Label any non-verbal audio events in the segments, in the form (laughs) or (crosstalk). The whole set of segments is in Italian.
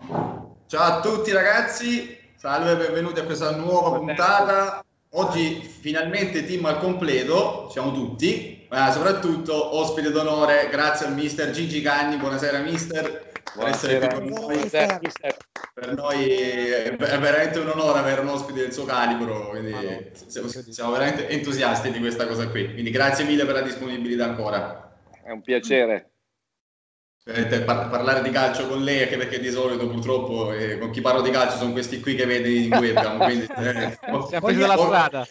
Ciao a tutti ragazzi, salve, benvenuti a questa nuova puntata. Oggi finalmente team al completo, siamo tutti, ma soprattutto ospite d'onore, grazie al mister Gigi Canni. Buonasera mister, per essere qui con noi. Per noi è veramente un onore avere un ospite del suo calibro, quindi siamo, siamo veramente entusiasti di questa cosa qui. Quindi grazie mille per la disponibilità ancora. È un piacere par- parlare di calcio con lei, anche perché di solito purtroppo eh, con chi parlo di calcio sono questi qui che vedi in webcam. quindi, eh, (laughs) Siamo presi dalla strada.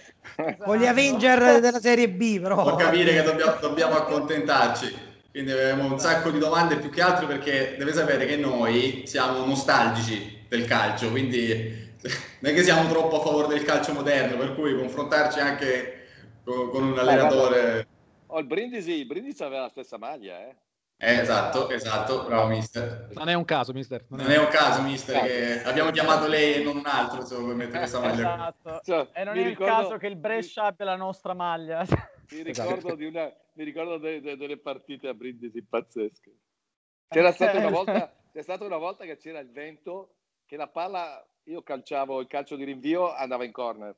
Con gli Avenger della Serie B, però. Può capire che dobbiamo, dobbiamo accontentarci. Quindi abbiamo un sacco di domande più che altro perché deve sapere che noi siamo nostalgici del calcio, quindi (laughs) non è che siamo troppo a favore del calcio moderno, per cui confrontarci anche con, con un allenatore... Oh, il Brindisi, il Brindisi aveva la stessa maglia, eh? Eh, esatto, esatto, bravo mister. Non è un caso, mister. Non, non è... un caso, mister, che abbiamo chiamato lei e non un altro insomma, per mettere questa maglia. Esatto. Cioè, e non è ricordo... il caso che il Brescia abbia la nostra maglia. Mi (laughs) ricordo, esatto. di una, mi ricordo de, de, delle partite a Brindisi pazzesche. C'era stata, una volta, c'è stata una volta che c'era il vento, che la palla, io calciavo il calcio di rinvio, andava in corner.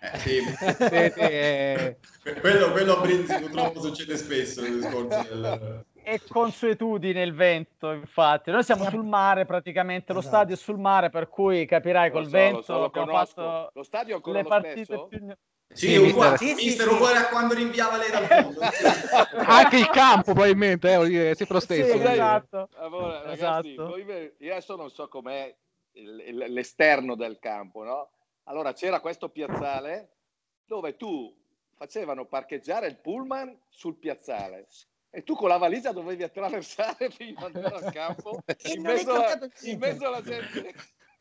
Eh, sì. (laughs) sì, sì. (laughs) Quello, quello a Brindisi purtroppo succede spesso discorso del è consuetudine il vento, infatti. Noi siamo sul mare praticamente, lo esatto. stadio è sul mare, per cui capirai col so, vento lo, so, lo abbiamo fatto lo stadio ancora le partite più... Sì, sì, uguale, sì, mister sì, uguale a quando rinviava lei dal (laughs) fondo. Anche il campo probabilmente, eh, è sempre lo stesso. Sì, esatto. Allora, ragazzi, esatto. io adesso non so com'è l'esterno del campo, no? Allora c'era questo piazzale dove tu facevano parcheggiare il pullman sul piazzale e tu con la valigia dovevi attraversare fino ad andare al campo in mezzo, alla, in mezzo alla gente.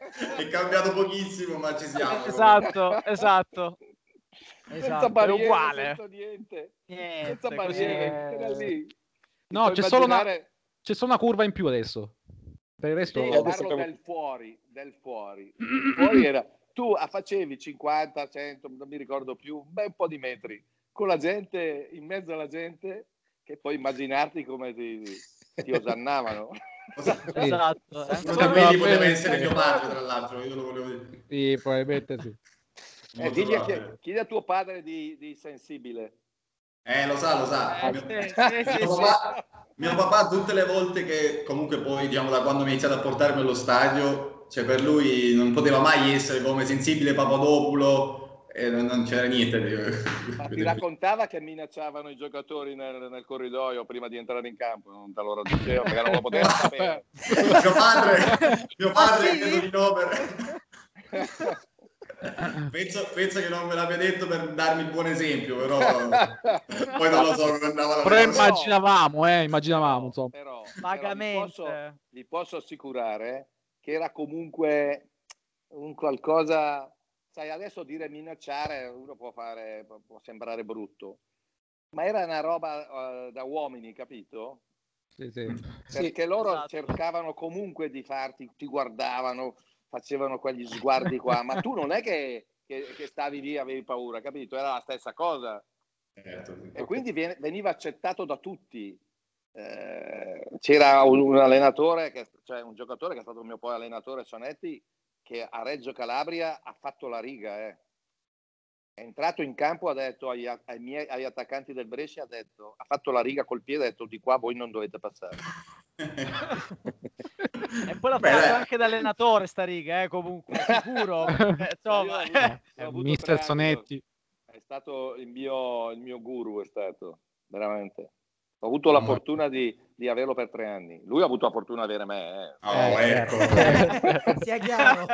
(laughs) È cambiato pochissimo, ma ci siamo. Esatto, esatto. Senza esatto, barriere, uguale. senza niente. niente senza barriere, era lì. No, c'è solo, una, c'è solo una curva in più adesso. Per il resto... Io parlo del fuori, del fuori. fuori era... Tu facevi 50, 100, non mi ricordo più, un bel po' di metri, con la gente, in mezzo alla gente, che puoi immaginarti come ti, ti (laughs) osannavano. esatto. Eh. Capelli poteva essere mio padre, tra l'altro, io lo volevo dire. Sì, probabilmente sì. Eh, digli a, chiedi a tuo padre di, di, sensibile. Eh, lo sa, lo sa. Eh, mio, sì, mio, papà, mio, papà, tutte le volte che comunque poi, diciamo, da quando mi ha iniziato a portarmi allo stadio, cioè per lui non poteva mai essere come sensibile Papadopulo e non c'era niente di... Ma (laughs) ti raccontava che minacciavano i giocatori nel, nel, corridoio prima di entrare in campo, non te lo diceva perché non lo poteva sapere. mio padre, mio padre ah, sì? di no per... penso, penso, che non me l'abbia detto per darmi il buon esempio, però poi non lo so come andava la Però immaginavamo, eh, immaginavamo, insomma. Però, Vagamente. Però vi, posso, vi posso assicurare che era comunque un qualcosa sai, adesso dire minacciare uno può, fare, può sembrare brutto, ma era una roba uh, da uomini, capito? Sì, sì. Perché sì, loro esatto. cercavano comunque di farti, ti guardavano, facevano quegli sguardi qua, ma tu non è che, che, che stavi lì avevi paura, capito? Era la stessa cosa. Certo. E quindi viene, veniva accettato da tutti. Eh, c'era un, un allenatore, che, cioè un giocatore che è stato il mio poi allenatore Sonetti, che a Reggio Calabria ha fatto la riga. Eh. È entrato in campo, ha detto agli, ai miei, agli attaccanti del Brescia, ha, detto, ha fatto la riga col piede, ha detto di qua voi non dovete passare. (laughs) e poi l'ha fatto anche da allenatore sta riga, eh, comunque, (laughs) sicuro. eh, insomma, Mister Sonetti. È stato il mio, il mio guru, è stato, veramente. Ho avuto la fortuna di, di, averlo per tre anni. Lui ha avuto la fortuna di avere me. Eh. Oh, ecco. (laughs) Sia chiaro.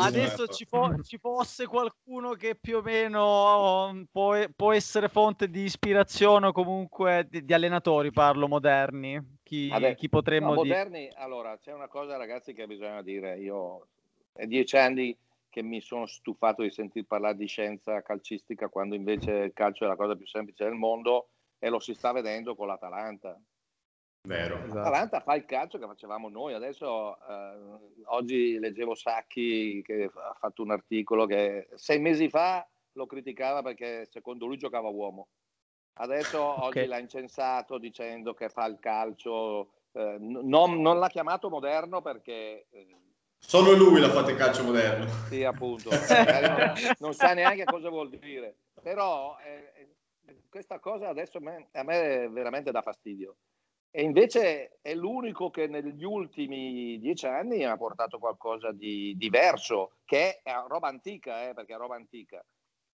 Adesso ci, fo- ci, fosse qualcuno che più o meno um, può, può essere fonte di ispirazione o comunque di, di allenatori, parlo moderni. Chi, Adesso, chi potremmo no, dire? Moderni, allora, c'è una cosa ragazzi che bisogna dire. Io è dieci anni che mi sono stufato di sentir parlare di scienza calcistica quando invece il calcio è la cosa più semplice del mondo e lo si sta vedendo con l'Atalanta. Vero. Esatto. L'Atalanta fa il calcio che facevamo noi. Adesso eh, oggi leggevo Sacchi che ha fatto un articolo che sei mesi fa lo criticava perché secondo lui giocava uomo. Adesso (laughs) okay. oggi l'ha incensato dicendo che fa il calcio eh, non, non, l'ha chiamato moderno perché... Eh, Solo lui l'ha fatto il calcio moderno. Sì, appunto. non, (laughs) non, sa neanche cosa vuol dire. Però eh, questa cosa adesso a me, a me veramente dà fastidio. E invece è l'unico che negli ultimi dieci anni ha portato qualcosa di diverso, che è roba antica, eh, perché è roba antica,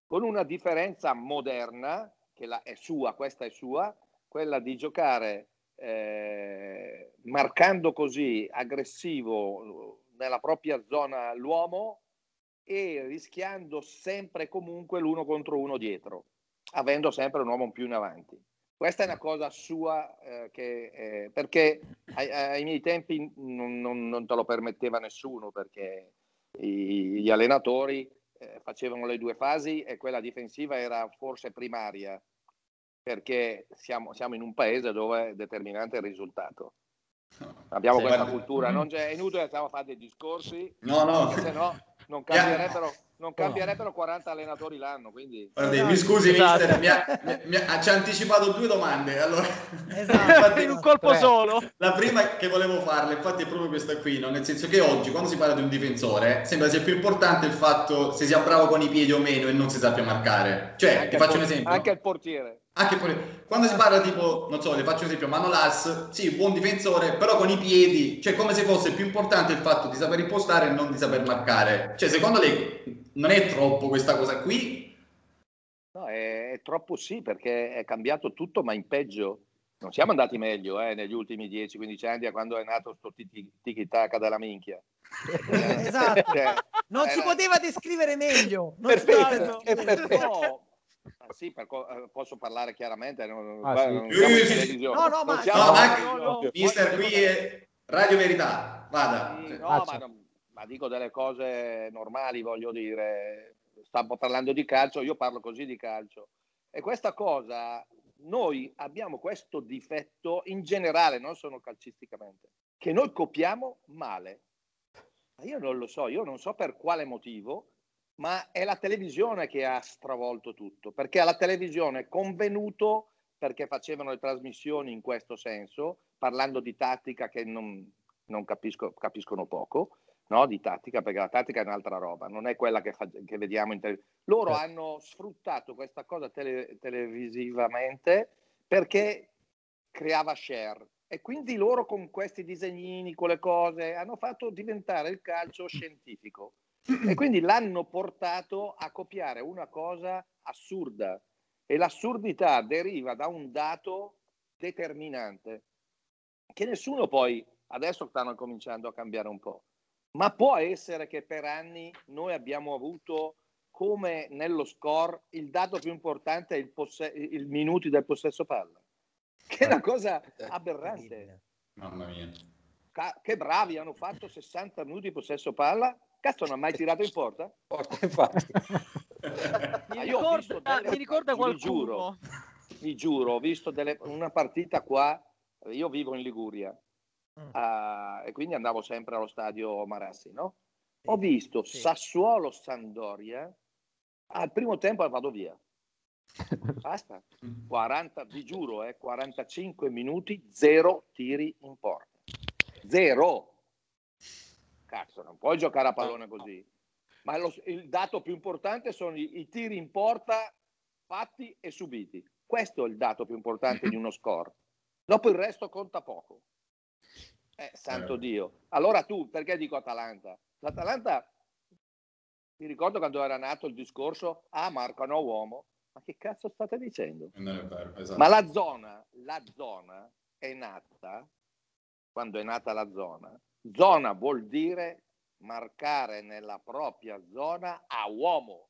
con una differenza moderna, che la, è sua, questa è sua, quella di giocare eh, marcando così aggressivo nella propria zona l'uomo e rischiando sempre e comunque l'uno contro uno dietro, avendo sempre un uomo più in avanti. Questa è una cosa sua eh, che, eh, perché ai, ai, miei tempi non, non, non, te lo permetteva nessuno perché i, gli allenatori eh, facevano le due fasi e quella difensiva era forse primaria perché siamo, siamo in un paese dove è determinante il risultato. Abbiamo sì, questa guarda. cultura, non c'è, è inutile che stiamo a fare dei discorsi, no, no. se no non cambierebbero, non cambierebbero 40 allenatori l'anno. Quindi... Guardi, mi scusi, esatto. mister, mi ha, mi ha, ci ha anticipato due domande. Allora, esatto. (laughs) infatti, in un colpo tre. solo. La prima che volevo farle, infatti, è proprio questa qui, no? nel senso che oggi, quando si parla di un difensore, sembra sia più importante il fatto se sia bravo con i piedi o meno e non si sappia marcare. Cioè, anche ti faccio un esempio. Anche il portiere. Anche pure, quando si parla tipo, non so, le faccio un esempio, Manolas, sì, buon difensore, però con i piedi, cioè come se fosse più importante il fatto di saper impostare e non di saper marcare. Cioè, secondo lei non è troppo questa cosa qui? No, è, è troppo sì, perché è cambiato tutto, ma in peggio. Non siamo andati meglio eh, negli ultimi 10-15 anni, da quando è nato sto tiki-taka della minchia. (laughs) esatto, cioè, non era... si poteva descrivere meglio. Non perfetto, perfetto. Ah, sì, per, eh, posso parlare chiaramente. Non, ah, non sì. No, no, ma, no, anche, no, no, mister, qui è Radio Verità, vada. Sì, no, ma, ma, dico delle cose normali, voglio dire. Stavo parlando di calcio, io parlo così di calcio. E questa cosa, noi abbiamo questo difetto in generale, non solo calcisticamente, che noi copiamo male. Ma io non lo so, io non so per quale motivo, ma è la televisione che ha stravolto tutto, perché alla televisione è convenuto, perché facevano le trasmissioni in questo senso, parlando di tattica che non, non capisco, capiscono poco, no? di tattica, perché la tattica è un'altra roba, non è quella che, fa, che vediamo in televisione. Loro certo. hanno sfruttato questa cosa tele, televisivamente perché creava share e quindi loro con questi disegnini, con le cose, hanno fatto diventare il calcio scientifico e (clears throat) quindi l'hanno portato a copiare una cosa assurda e l'assurdità deriva da un dato determinante che nessuno poi adesso stanno cominciando a cambiare un po'. Ma può essere che per anni noi abbiamo avuto come nello score il dato più importante è il, posse- il minuti del possesso palla, che è una cosa aberrante. Mamma mia. Ca- che bravi, hanno fatto 60 minuti di possesso palla Cazzo, non ha mai tirato in porta? Porta, infatti. (laughs) mi, ricorda, delle... mi ricorda qualcuno. Vi giuro, vi giuro, ho visto delle... una partita qua, io vivo in Liguria, mm. uh, e quindi andavo sempre allo stadio Marassi, no? Ho visto sì. Sassuolo-Sandoria, al primo tempo vado via. (laughs) Basta, 40, vi giuro, eh, 45 minuti, zero tiri in porta. Zero cazzo, non puoi giocare a pallone così. Ma lo, il dato più importante sono i, i, tiri in porta fatti e subiti. Questo è il dato più importante di uno (laughs) score. Dopo il resto conta poco. Eh, santo eh. Dio. Allora tu, perché dico Atalanta? L'Atalanta, mi ricordo quando era nato il discorso, ah, marcano uomo. Ma che cazzo state dicendo? Vero, esatto. Ma la zona, la zona è nata, quando è nata la zona, Zona vuol dire marcare nella propria zona a uomo.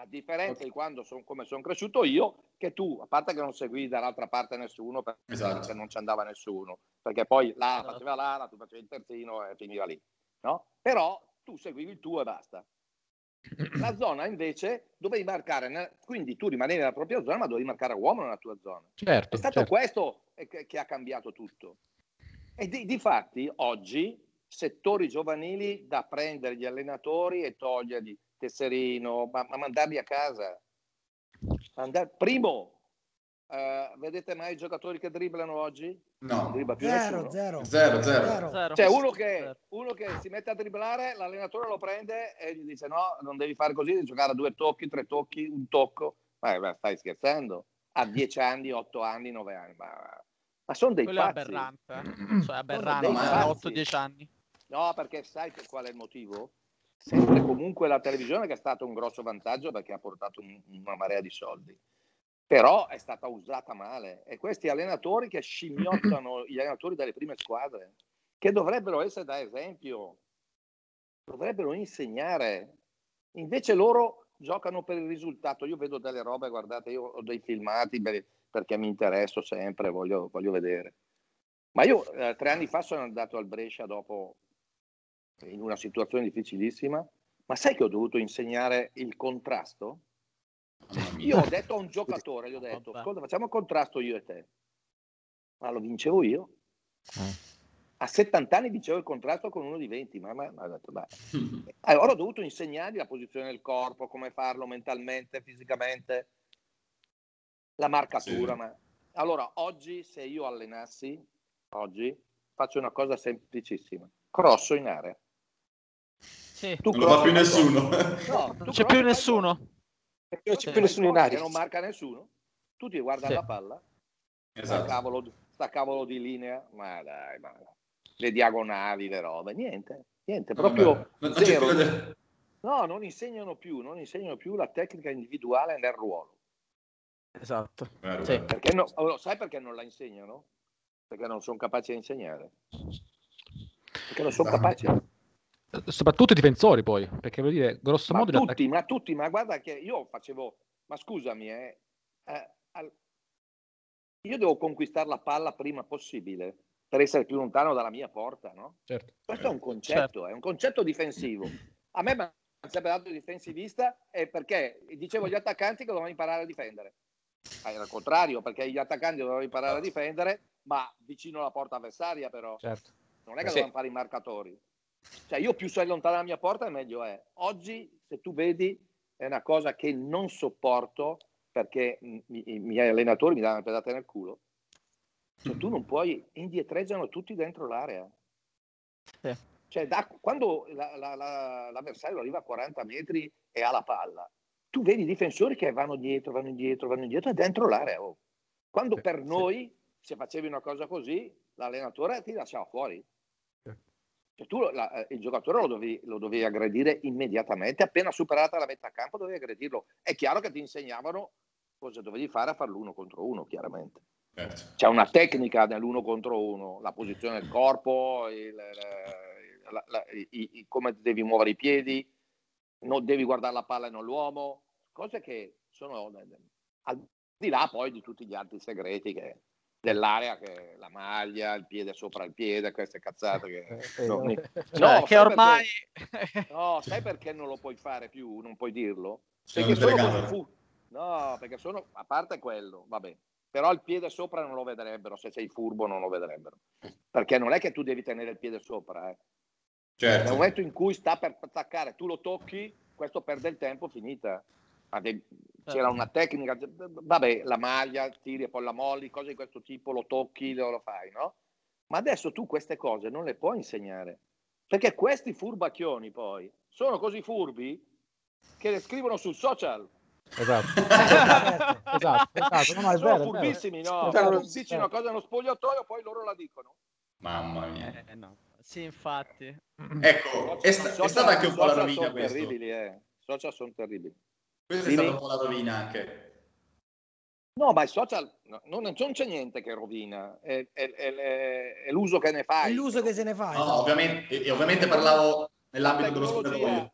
A differenza di quando sono come sono cresciuto io, che tu, a parte che non seguivi dall'altra parte nessuno, perché esatto. non ci andava nessuno, perché poi la esatto. faceva l'ala, tu facevi il terzino e finiva lì. No? Però tu seguivi il tuo e basta. (clears throat) La zona invece dovevi marcare, quindi tu rimanevi nella propria zona, ma dovevi marcare a uomo nella tua zona. Certo, È stato certo. questo che ha cambiato tutto. E di, di fatti oggi settori giovanili da prendere gli allenatori e togliergli tesserino, ma, ma mandarli a casa. Mandar, primo, Uh, vedete mai i giocatori che dribblano oggi? No, non più zero, zero, zero, zero, zero. Cioè uno che, uno che, si mette a dribblare, l'allenatore lo prende e gli dice no, non devi fare così, devi giocare a due tocchi, tre tocchi, un tocco. Ma, ma stai scherzando? A dieci anni, otto anni, nove anni. Ma, ma sono dei Quello pazzi. è aberrante. Eh? Cioè, aberrante, a 8-10 anni. No, perché sai qual è il motivo? Sempre comunque la televisione che è stato un grosso vantaggio perché ha portato un, una marea di soldi. Però è stata usata male. E questi allenatori che scimmiottano (clears throat) gli allenatori delle prime squadre che dovrebbero essere da esempio dovrebbero insegnare. Invece loro giocano per il risultato. Io vedo delle robe guardate io ho dei filmati perché mi interesso sempre voglio, voglio vedere. Ma io eh, tre anni fa sono andato al Brescia dopo in una situazione difficilissima ma sai che ho dovuto insegnare il contrasto io ho detto a un giocatore, gli ho detto, ascolta, facciamo un contrasto io e te. Ma lo vincevo io. Eh. A 70 anni vincevo il contrasto con uno di 20, ma, ma, ma detto, (laughs) allora ho dovuto insegnargli la posizione del corpo, come farlo mentalmente, fisicamente, la marcatura. Sì. Ma... Allora, oggi se io allenassi, oggi faccio una cosa semplicissima, crosso in area. Sì. Tu non lo fa più nessuno. No, non c'è più nessuno. Perché non c'è più nessuno in aria. Non marca nessuno. Tutti guardano sì. la palla. Esatto. Sta cavolo, sta cavolo di linea. Ma dai, ma le diagonali, le robe. Niente, niente. Proprio no, zero. De... No, non insegnano più, non insegnano più la tecnica individuale nel ruolo. Esatto. Vero, sì. perché no, sai perché non la insegnano? Perché non sono capaci di insegnare. Perché non sono capaci soprattutto i difensori poi, perché vuol dire, grosso ma modo... Tutti, ma tutti, ma guarda che io facevo, ma scusami, eh, eh, al... io devo conquistare la palla prima possibile per essere più lontano dalla mia porta, no? Certo. Questo è un concetto, certo. è un concetto difensivo. A me mi ha sempre dato difensivista è perché dicevo agli attaccanti che dovevano imparare a difendere. Era il contrario, perché gli attaccanti dovevano imparare a difendere, ma vicino alla porta avversaria però. Certo. Non è che sì. dovevano fare i marcatori. Cioè, io più sei lontano dalla mia porta, meglio è. Oggi, se tu vedi, è una cosa che non sopporto perché i, i miei allenatori mi danno una pedata nel culo. Cioè, tu non puoi, indietreggiano tutti dentro l'area. Sì. Cioè, da, quando la, la, la, l'avversario arriva a 40 metri e ha la palla, tu vedi i difensori che vanno dietro, vanno indietro, vanno indietro, e dentro l'area. Oh. Quando sì, per noi, se facevi una cosa così, l'allenatore ti lasciava fuori. Cioè, tu la, eh, il giocatore lo dovevi, lo dovevi, aggredire immediatamente, appena superata la metà campo dovevi aggredirlo. È chiaro che ti insegnavano cosa dovevi fare a fare l'uno contro uno, chiaramente. Certo. C'è una tecnica nell'uno contro uno, la posizione del corpo, il, la, la, i, i, come devi muovere i piedi, non devi guardare la palla e non l'uomo, cose che sono al di là poi di tutti gli altri segreti che dell'area che la maglia, il piede sopra il piede, queste cazzate che, non, eh, (laughs) no, no, che ormai perché, (laughs) no, sai perché non lo puoi fare più, non puoi dirlo? Perché sono fu- no, perché sono a parte quello, vabbè. Però il piede sopra non lo vedrebbero, se sei furbo non lo vedrebbero. Perché non è che tu devi tenere il piede sopra, eh. Certo. Nel momento in cui sta per attaccare, tu lo tocchi, questo perde il tempo, finita c'era una tecnica, vabbè, la maglia, tiri e poi la molli, cose di questo tipo, lo tocchi, lo, lo fai, no? Ma adesso tu queste cose non le puoi insegnare, perché questi furbacchioni poi sono così furbi che le scrivono sul social. Esatto, (laughs) esatto, esatto, esatto. No, no, sono vero, furbissimi, no? Esatto. Dici una cosa nello spogliatoio, poi loro la dicono. Mamma mia. Eh, no. Sì, infatti. Ecco, è, sta, è stata anche un po' la rovina questo. Terribili, eh. social sono terribili. Questa è stata un po' la rovina anche. No, ma i social no, non, non, c'è niente che rovina, è, è, è, è, l'uso che ne fai. È l'uso che se ne fa. No, esatto. ovviamente, e ovviamente parlavo nell'ambito dello spogliatoio.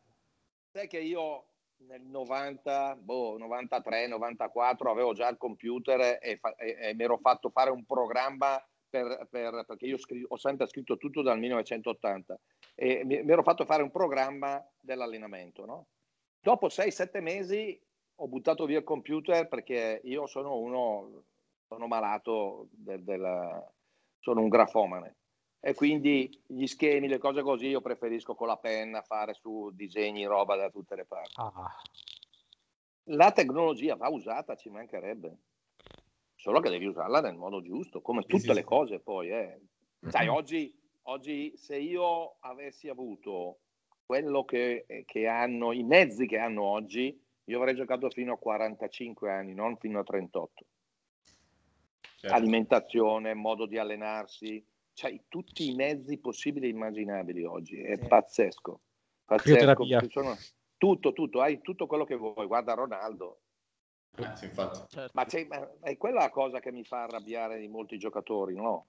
Sai che io nel 90, boh, 93, 94 avevo già il computer e, fa, e, e mi ero fatto fare un programma per, per, perché io scri- ho sempre scritto tutto dal 1980 e mi, mi ero fatto fare un programma dell'allenamento, no? Dopo 6-7 mesi ho buttato via il computer perché io sono uno, sono malato, del, del, sono un grafomane e quindi gli schemi, le cose così io preferisco con la penna fare su disegni, roba da tutte le parti. Ah. La tecnologia va usata, ci mancherebbe. solo che devi usarla nel modo giusto, come tutte sì, le cose poi. Eh. Sai, oggi, oggi se io avessi avuto quello che, che, hanno, i mezzi che hanno oggi, io avrei giocato fino a 45 anni, non fino a 38. Certo. Alimentazione, modo di allenarsi, c'hai tutti i mezzi possibili e immaginabili oggi, è sì. pazzesco. pazzesco. Sono, tutto, tutto, hai tutto quello che vuoi, guarda Ronaldo. Eh, sì, certo. ma, ma, è quella la cosa che mi fa arrabbiare di molti giocatori, no?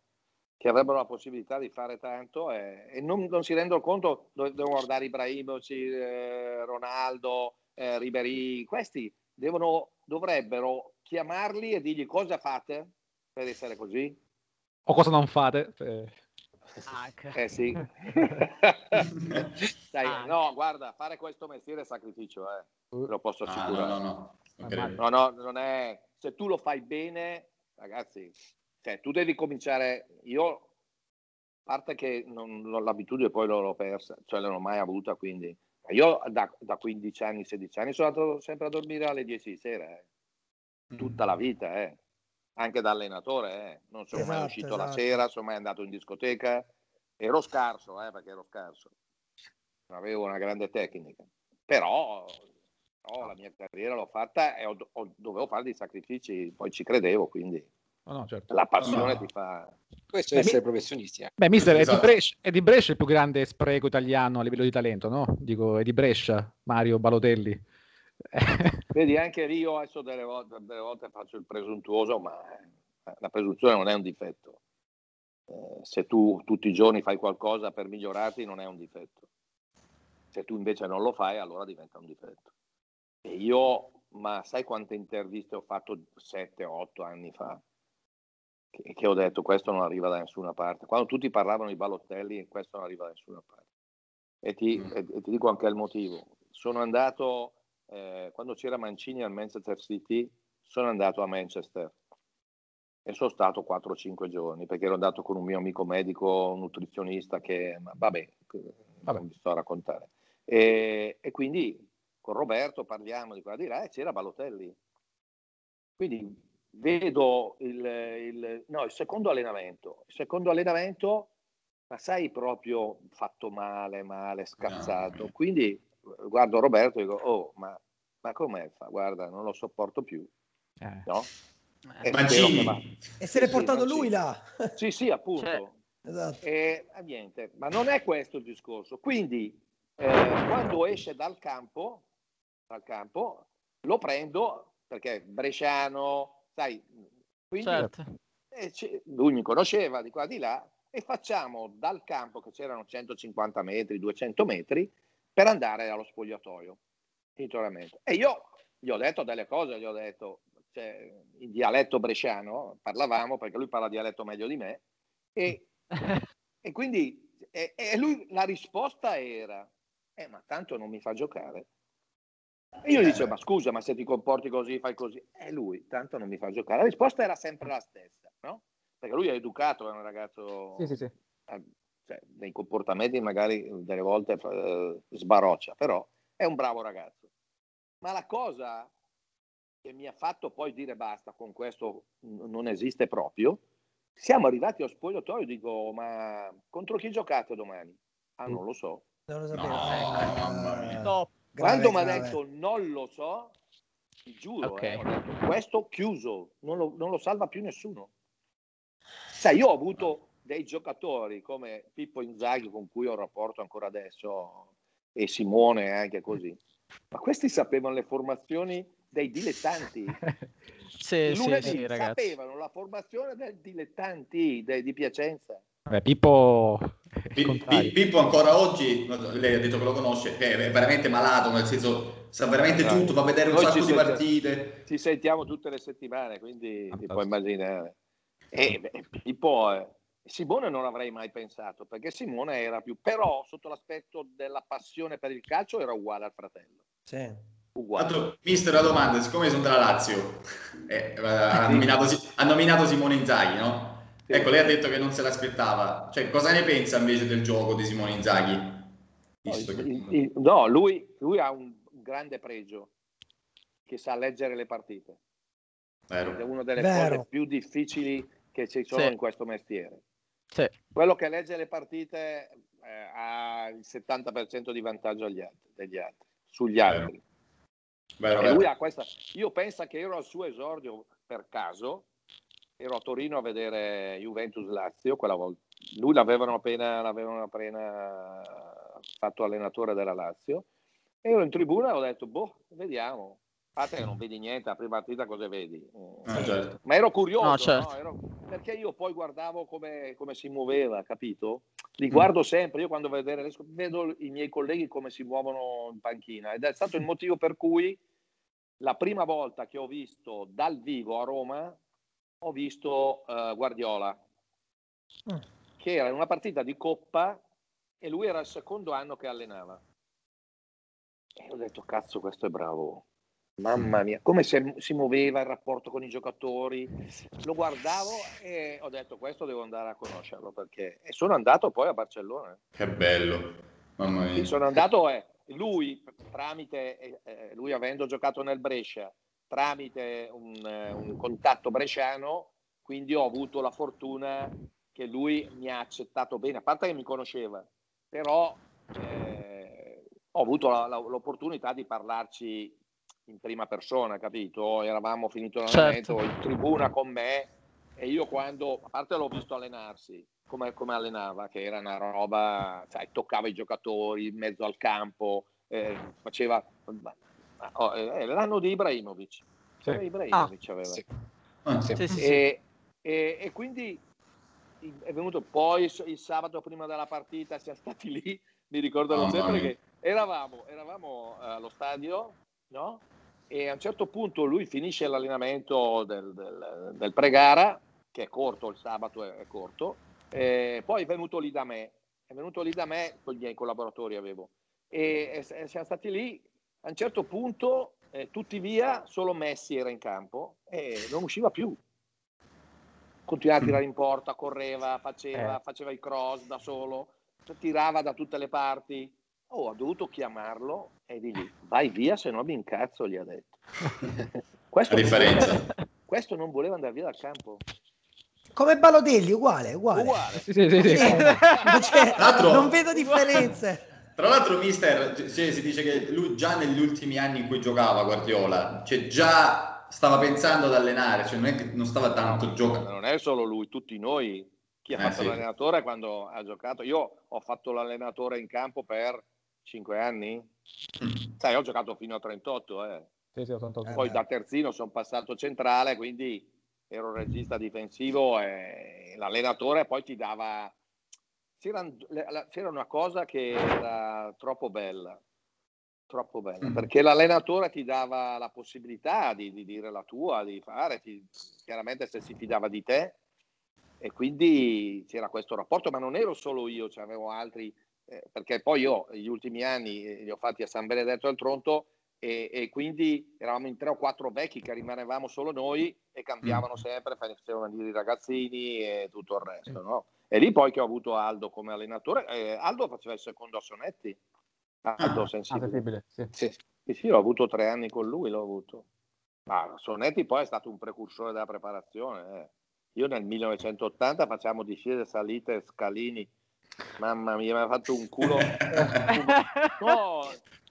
Che avrebbero la possibilità di fare tanto e, e non, non, si rendono conto, devono guardare Ibrahimovic, eh, Ronaldo, eh, Ribery, questi devono, dovrebbero chiamarli e dirgli cosa fate per essere così? O cosa non fate? Eh, eh sì. (laughs) Dai, no, guarda, fare questo mestiere è sacrificio, eh. Te lo posso assicurare. Ah, no, no, no. No, no, non è... Se tu lo fai bene, ragazzi, cioè, tu devi cominciare... Io, a parte che non, non, l'abitudine poi l'ho persa, cioè non l'ho mai avuta, quindi... Io da, da 15 anni, 16 anni sono andato sempre a dormire alle 10 di sera, eh. tutta la vita, eh anche da allenatore, eh. non sono esatto, mai uscito esatto. la sera, sono mai andato in discoteca, ero scarso, eh, perché ero scarso, non avevo una grande tecnica, però, però la mia carriera l'ho fatta e ho, ho, dovevo fare dei sacrifici, poi ci credevo, quindi oh no, certo. la passione no. ti fa... Questo è essere mi... professionisti. Eh. Beh, mister, esatto. è, di Brescia, è di Brescia il più grande spreco italiano a livello di talento, no? Dico, è di Brescia, Mario Balotelli. (laughs) Vedi, anche lì io adesso delle volte, delle volte, faccio il presuntuoso, ma eh, la presunzione non è un difetto. Eh, se tu tutti i giorni fai qualcosa per migliorarti, non è un difetto. Se tu invece non lo fai, allora diventa un difetto. E io, ma sai quante interviste ho fatto 7-8 anni fa? Che, che, ho detto questo non arriva da nessuna parte. Quando tutti parlavano di Balottelli, questo non arriva da nessuna parte. E ti, mm. e, e ti dico anche il motivo. Sono andato eh, quando c'era Mancini al Manchester City, sono andato a Manchester e sono stato 4-5 giorni perché ero andato con un mio amico medico, un nutrizionista che, vabbè, vabbè. non vi sto a raccontare. E, e, quindi con Roberto parliamo di qua di là e c'era Balotelli. Quindi vedo il, il, no, il secondo allenamento. Il secondo allenamento, ma sai, proprio fatto male, male, scazzato. Quindi guardo Roberto e dico, oh, ma, ma come fa? Guarda, non lo sopporto più. Eh. No? Eh, Mancini. E se l'è portato Mancini. lui là. Sì, sì, appunto. Cioè, esatto. E, eh, niente, ma non è questo il discorso. Quindi, eh, quando esce dal campo, dal campo, lo prendo perché Bresciano, sai, quindi certo. eh, lui mi conosceva di qua di là e facciamo dal campo che c'erano 150 metri, 200 metri, per andare allo spogliatoio. E io gli ho detto delle cose, gli ho detto, cioè, in dialetto bresciano, parlavamo perché lui parla dialetto meglio di me, e, (laughs) e quindi e, e lui, la risposta era, eh, ma tanto non mi fa giocare. E io gli dicevo, ma scusa, ma se ti comporti così, fai così. E lui, tanto non mi fa giocare. La risposta era sempre la stessa, no? Perché lui è educato, è un ragazzo... Sì, sì, sì. Eh, cioè, nei comportamenti magari delle volte eh, sbaroccia, però è un bravo ragazzo. Ma la cosa che mi ha fatto poi dire basta, con questo non esiste proprio, siamo arrivati allo spogliatoio dico, ma contro chi giocate domani? Ah, non lo so. Non lo sapevo. No, eh, Quando mi ha detto non lo so, ti giuro, okay. eh, detto, questo chiuso, non lo, non lo salva più nessuno. Sai, io ho avuto dei giocatori come Pippo Inzaghi con cui ho un rapporto ancora adesso e Simone anche così. Ma questi sapevano le formazioni dei dilettanti. (laughs) Sì, lunedì sì, sì, sapevano la formazione dei dilettanti dei, di Piacenza. Beh, Pippo... Pippo ancora oggi, lei ha detto che lo conosce, è veramente malato, nel senso sa veramente esatto. tutto, va a vedere un Noi sacco di partite. Ci sentiamo tutte le settimane, quindi ti puoi immaginare. E beh, Pippo è, Simone non avrei mai pensato, perché Simone era più, però sotto l'aspetto della passione per il calcio era uguale al fratello. Sì. Uguale. Tanto, mister, la domanda, siccome sono della Lazio, eh, (laughs) ha, nominato, ha, nominato, Simone Inzaghi, no? Ecco, lei ha detto che non se l'aspettava. Cioè, cosa ne pensa invece del gioco di Simone Inzaghi? No, il, il, no lui, lui ha un grande pregio, che sa leggere le partite. Vero. È una delle Vero. cose più difficili che ci sono sì. in questo mestiere. Sì. Quello che legge le partite eh, ha il 70% di vantaggio agli altri, degli altri, sugli altri. Vero, vero. Questa... Io penso che ero al suo esordio per caso, ero a Torino a vedere Juventus Lazio quella volta. Lui l'avevano appena, l'avevano appena fatto allenatore della Lazio. E ero in tribuna e ho detto, boh, vediamo. A parte che non vedi niente, la prima partita cosa vedi? Ah, certo. Ma ero curioso, no, certo. no? Ero... perché io poi guardavo come, come, si muoveva, capito? Li guardo sempre, io quando vedere, vedo i miei colleghi come si muovono in panchina ed è stato il motivo per cui la prima volta che ho visto dal vivo a Roma ho visto uh, Guardiola, mm. che era in una partita di coppa e lui era il secondo anno che allenava. E ho detto, cazzo, questo è bravo. Mamma mia, come si, si muoveva il rapporto con i giocatori. Lo guardavo e ho detto, questo devo andare a conoscerlo perché... E sono andato poi a Barcellona. Che bello. Mamma mia. sono andato e eh, lui, tramite, eh, lui avendo giocato nel Brescia, tramite un, un contatto bresciano, quindi ho avuto la fortuna che lui mi ha accettato bene, a parte che mi conosceva, però eh, ho avuto la, la, l'opportunità di parlarci in prima persona, capito? Eravamo finito l'allenamento certo. in tribuna con me e io quando, a parte l'ho visto allenarsi, come, come allenava, che era una roba, sai, toccava i giocatori in mezzo al campo, eh, faceva... Oh, eh, l'anno di Ibrahimovic. Sì. Ibrahimovic ah, aveva. Sì. Ah, sì. E, e, e, quindi è venuto poi il sabato prima della partita, siamo (laughs) stati lì, mi ricordano oh, sempre che eravamo, eravamo eh, allo stadio, no? E a un certo punto lui finisce l'allenamento del, del, del pre-gara, che è corto, il sabato è, è corto, e poi è venuto lì da me, è venuto lì da me, con i miei collaboratori avevo, e, e, e siamo stati lì, a un certo punto eh, tutti via, solo Messi era in campo e non usciva più continuava a tirare in porta, correva, faceva, eh. faceva i cross da solo, tirava da tutte le parti. Oh, ho dovuto chiamarlo e di lì, vai via se no mi incazzo, gli ha detto. (laughs) questo, differenza. Non voleva, questo non voleva andare via dal campo. Come Balotelli, uguale, uguale. uguale. Sì, sì, sì. Cioè, non vedo differenze. Tra l'altro, mister, cioè, si dice che lui già negli ultimi anni in cui giocava Guardiola, cioè già stava pensando ad allenare, cioè non è che non stava tanto giocando. Non è solo lui, tutti noi. Chi ha eh, fatto sì. l'allenatore quando ha giocato? Io ho fatto l'allenatore in campo per 5 anni. Mm. Sai, ho giocato fino a 38, eh. Sì, sì, 88. Poi eh, da terzino sono passato centrale, quindi ero regista difensivo e l'allenatore poi ti dava... C'era, una cosa che era troppo bella, troppo bella, mm. perché l'allenatore ti dava la possibilità di, di dire la tua, di fare, ti, chiaramente se si fidava di te e quindi c'era questo rapporto, ma non ero solo io, c'avevo altri, eh, perché poi io gli ultimi anni eh, li ho fatti a San Benedetto al Tronto e, e, quindi eravamo in tre o quattro vecchi che rimanevamo solo noi e cambiavano mm. sempre, facevano venire i ragazzini e tutto il resto, no? E lì poi che ho avuto Aldo come allenatore, eh, Aldo faceva il secondo a Sonetti, Aldo ah, sensibile. sì. Sì. sì. sì, l'ho avuto tre anni con lui, l'ho avuto. Ma Sonetti poi è stato un precursore della preparazione. Eh. Io nel 1980 facciamo discese, salite, scalini. Mamma mia, mi ha fatto un culo. (laughs) no,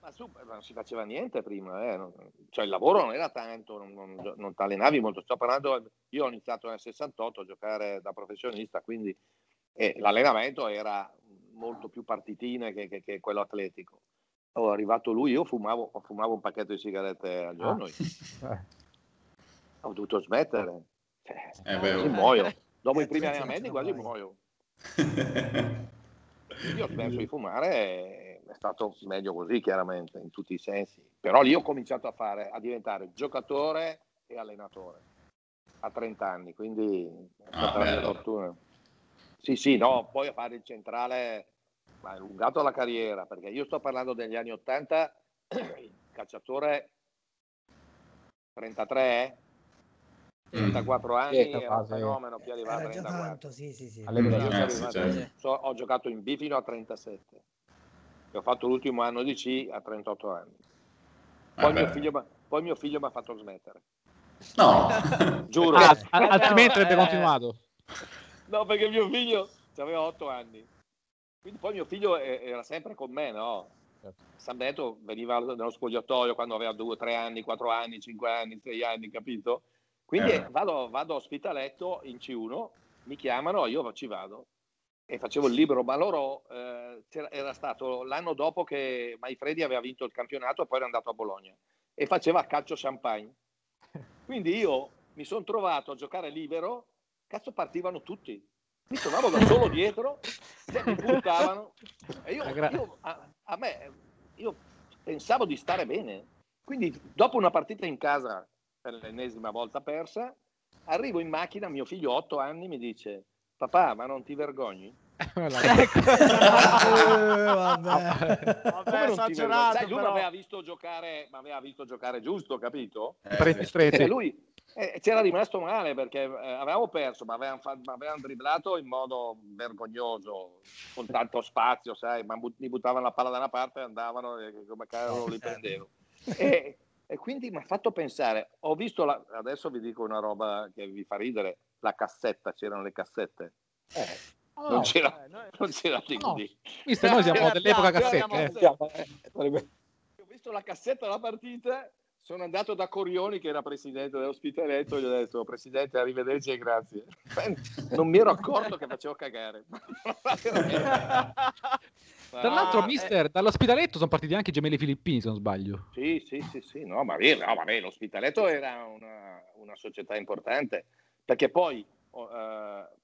ma su, non si faceva niente prima. Eh. Cioè il lavoro non era tanto, non, non, non ti allenavi molto. Sto parlando, io ho iniziato nel 68 a giocare da professionista, quindi eh, l'allenamento era molto più partitine che, che, che quello atletico. Oh, è arrivato lui, io fumavo, fumavo, un pacchetto di sigarette al giorno. Ah. Ho dovuto smettere. Eh, quasi muoio. Dopo i primi allenamenti quasi muoio. Quindi ho smesso di fumare e è stato meglio così, chiaramente, in tutti i sensi. Però lì ho cominciato a fare, a diventare giocatore e allenatore a 30 anni, quindi è ah, stata ah, una fortuna. Sì, sì, no, poi a fare il centrale ha allungato la carriera, perché io sto parlando degli anni 80, il calciatore 33, 34 mm. anni, è un fenomeno più arrivato a 34. Sì, sì, sì. Eh, sì certo. so, ho giocato in B fino a 37 e ho fatto l'ultimo anno di C a 38 anni. Poi, mio figlio, poi mio figlio mi ha fatto smettere. No, giuro. Ah, (laughs) altrimenti avrebbe eh, continuato. No, perché mio figlio aveva otto anni. Quindi poi mio figlio era sempre con me, no? Certo. San Benedetto veniva nello spogliatoio quando aveva due, tre anni, quattro anni, cinque anni, sei anni, capito? Quindi eh. vado, vado a ospitaletto in C1, mi chiamano, io ci vado e facevo il libro, ma loro eh, era stato l'anno dopo che Maifredi aveva vinto il campionato e poi era andato a Bologna e faceva calcio champagne. (laughs) Quindi io mi sono trovato a giocare libero, cazzo partivano tutti mi trovavo da solo dietro, cioè, mi puntavano e io, io a, a, me io pensavo di stare bene. Quindi dopo una partita in casa per l'ennesima volta persa, arrivo in macchina, mio figlio 8 anni mi dice papà ma non ti vergogni? (laughs) ecco. (laughs) vabbè, vabbè esagerato, Sai, lui mi aveva visto giocare, mi aveva visto giocare giusto, capito? Eh, stretti. E lui, eh, c'era rimasto male perché eh, avevamo perso, ma avevamo, fa- avevamo, dribblato in modo vergognoso, con tanto spazio, sai, ma mi buttavano la palla da una parte e andavano e come cavolo li prendevo. E, e quindi mi ha fatto pensare, ho visto, la- adesso vi dico una roba che vi fa ridere, la cassetta, c'erano le cassette. Eh. Oh, non, c'era, eh, noi... non c'era no. Visto, noi siamo dell'epoca cassette. Eh. Ho visto la cassetta della partita sono andato da Corioni che era presidente dell'ospitaletto e gli ho detto presidente arrivederci e grazie (laughs) non mi ero accorto che facevo cagare (laughs) tra l'altro ah, mister eh. dall'ospitaletto sono partiti anche i gemelli filippini se non sbaglio sì sì sì, sì. No, ma, no, vabbè, l'ospitaletto era una, una, società importante perché poi uh,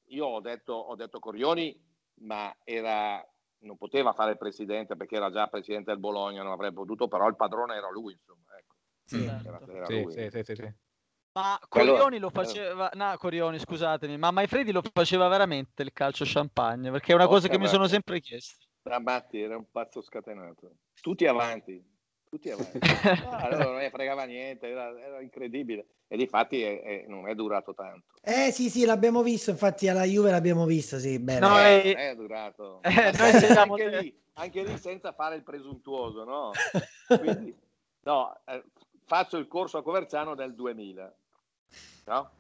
io ho detto, ho detto Corioni ma era non poteva fare il presidente perché era già presidente del Bologna, non avrebbe potuto, però il padrone era lui, insomma. Ecco. Certo. Sì, sì, sì, sì, sì. Ma Corioni lo faceva, no, Corioni, scusatemi, ma Maifredi lo faceva veramente il calcio champagne? Perché è una oh, cosa che mi sono sempre chiesto. Matti era un pazzo scatenato. Tutti avanti, tutti (laughs) avanti. No, allora non ne fregava niente, era, era incredibile. E di fatti è, è, non è durato tanto. Eh sì, sì, l'abbiamo visto, infatti alla Juve l'abbiamo visto, sì, bene. No, è, eh, è durato. Eh, anche, lì, anche, lì, senza fare il presuntuoso, no? (laughs) Quindi, no, eh, faccio il corso a Coverciano nel 2000, no?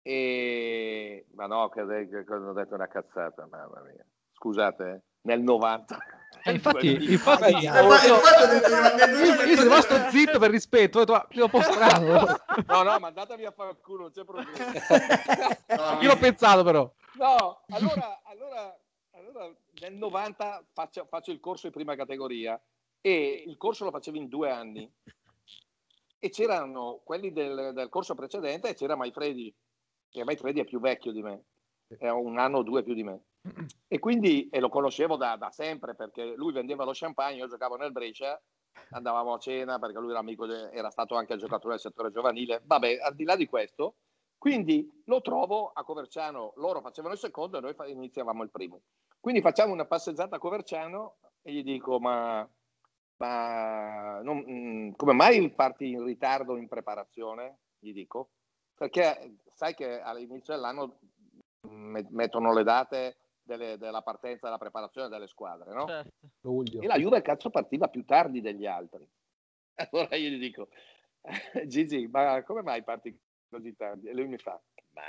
E... Ma no, che, che ho detto una cazzata, mamma mia. Scusate, eh? nel 90. Eh, infatti, infatti, io, io, io, io sono rimasto zitto per rispetto, ho detto, po' strano. No, no, ma andatevi a fare il culo, non c'è problema. No, (laughs) io l'ho pensato però. No, allora, allora, allora nel 90 faccio, faccio il corso di prima categoria e il corso lo facevo in due anni e c'erano quelli del, del corso precedente e c'era Maifredi, che Maifredi è più vecchio di me, è un anno o due più di me. E quindi e lo conoscevo da, da, sempre perché lui vendeva lo champagne, io giocavo nel Brescia, andavamo a cena perché lui era, amico, era stato anche giocatore del settore giovanile. Vabbè, al di là di questo, quindi lo trovo a Coverciano, loro facevano il secondo e noi iniziavamo il primo. Quindi facciamo una passeggiata a Coverciano e gli dico ma ma non, mm, come mai parti in ritardo in preparazione? Gli dico, perché sai che all'inizio dell'anno mettono le date delle, della partenza della preparazione delle squadre, no? Certo. E la Juve cazzo partiva più tardi degli altri. (laughs) Allora io gli dico, (laughs) Gigi, ma come mai parti così tardi? E lui mi fa, ma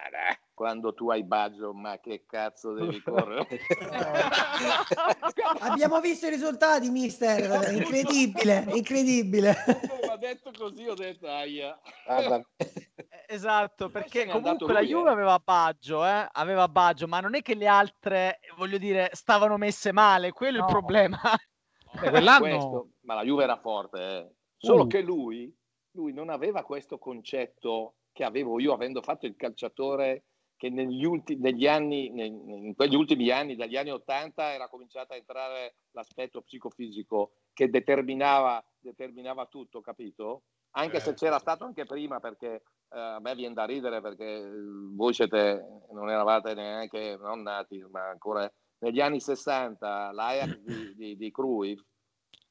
quando tu hai Baggio, ma che cazzo devi (laughs) correre? (laughs) Abbiamo visto i risultati, mister. Incredibile, incredibile. Ha detto così, ho detto aia. Eh, esatto, perché comunque la Juve eh. aveva Baggio, eh? aveva Baggio, ma non è che le altre, voglio dire, stavano messe male, quello no. è il problema. Beh, quell'anno... Questo, ma la Juve era forte, eh. solo uh. che lui, lui non aveva questo concetto che avevo io avendo fatto il calciatore che negli, ulti, negli anni, in quegli ultimi anni, dagli anni 80, era cominciato a entrare l'aspetto psicofisico che determinava, determinava tutto, capito? Anche eh. se c'era stato anche prima, perché eh, a me viene da ridere perché eh, voi siete, non eravate neanche, non nati, ma ancora negli anni 60 l'Ajax di, (laughs) di, di Cruyff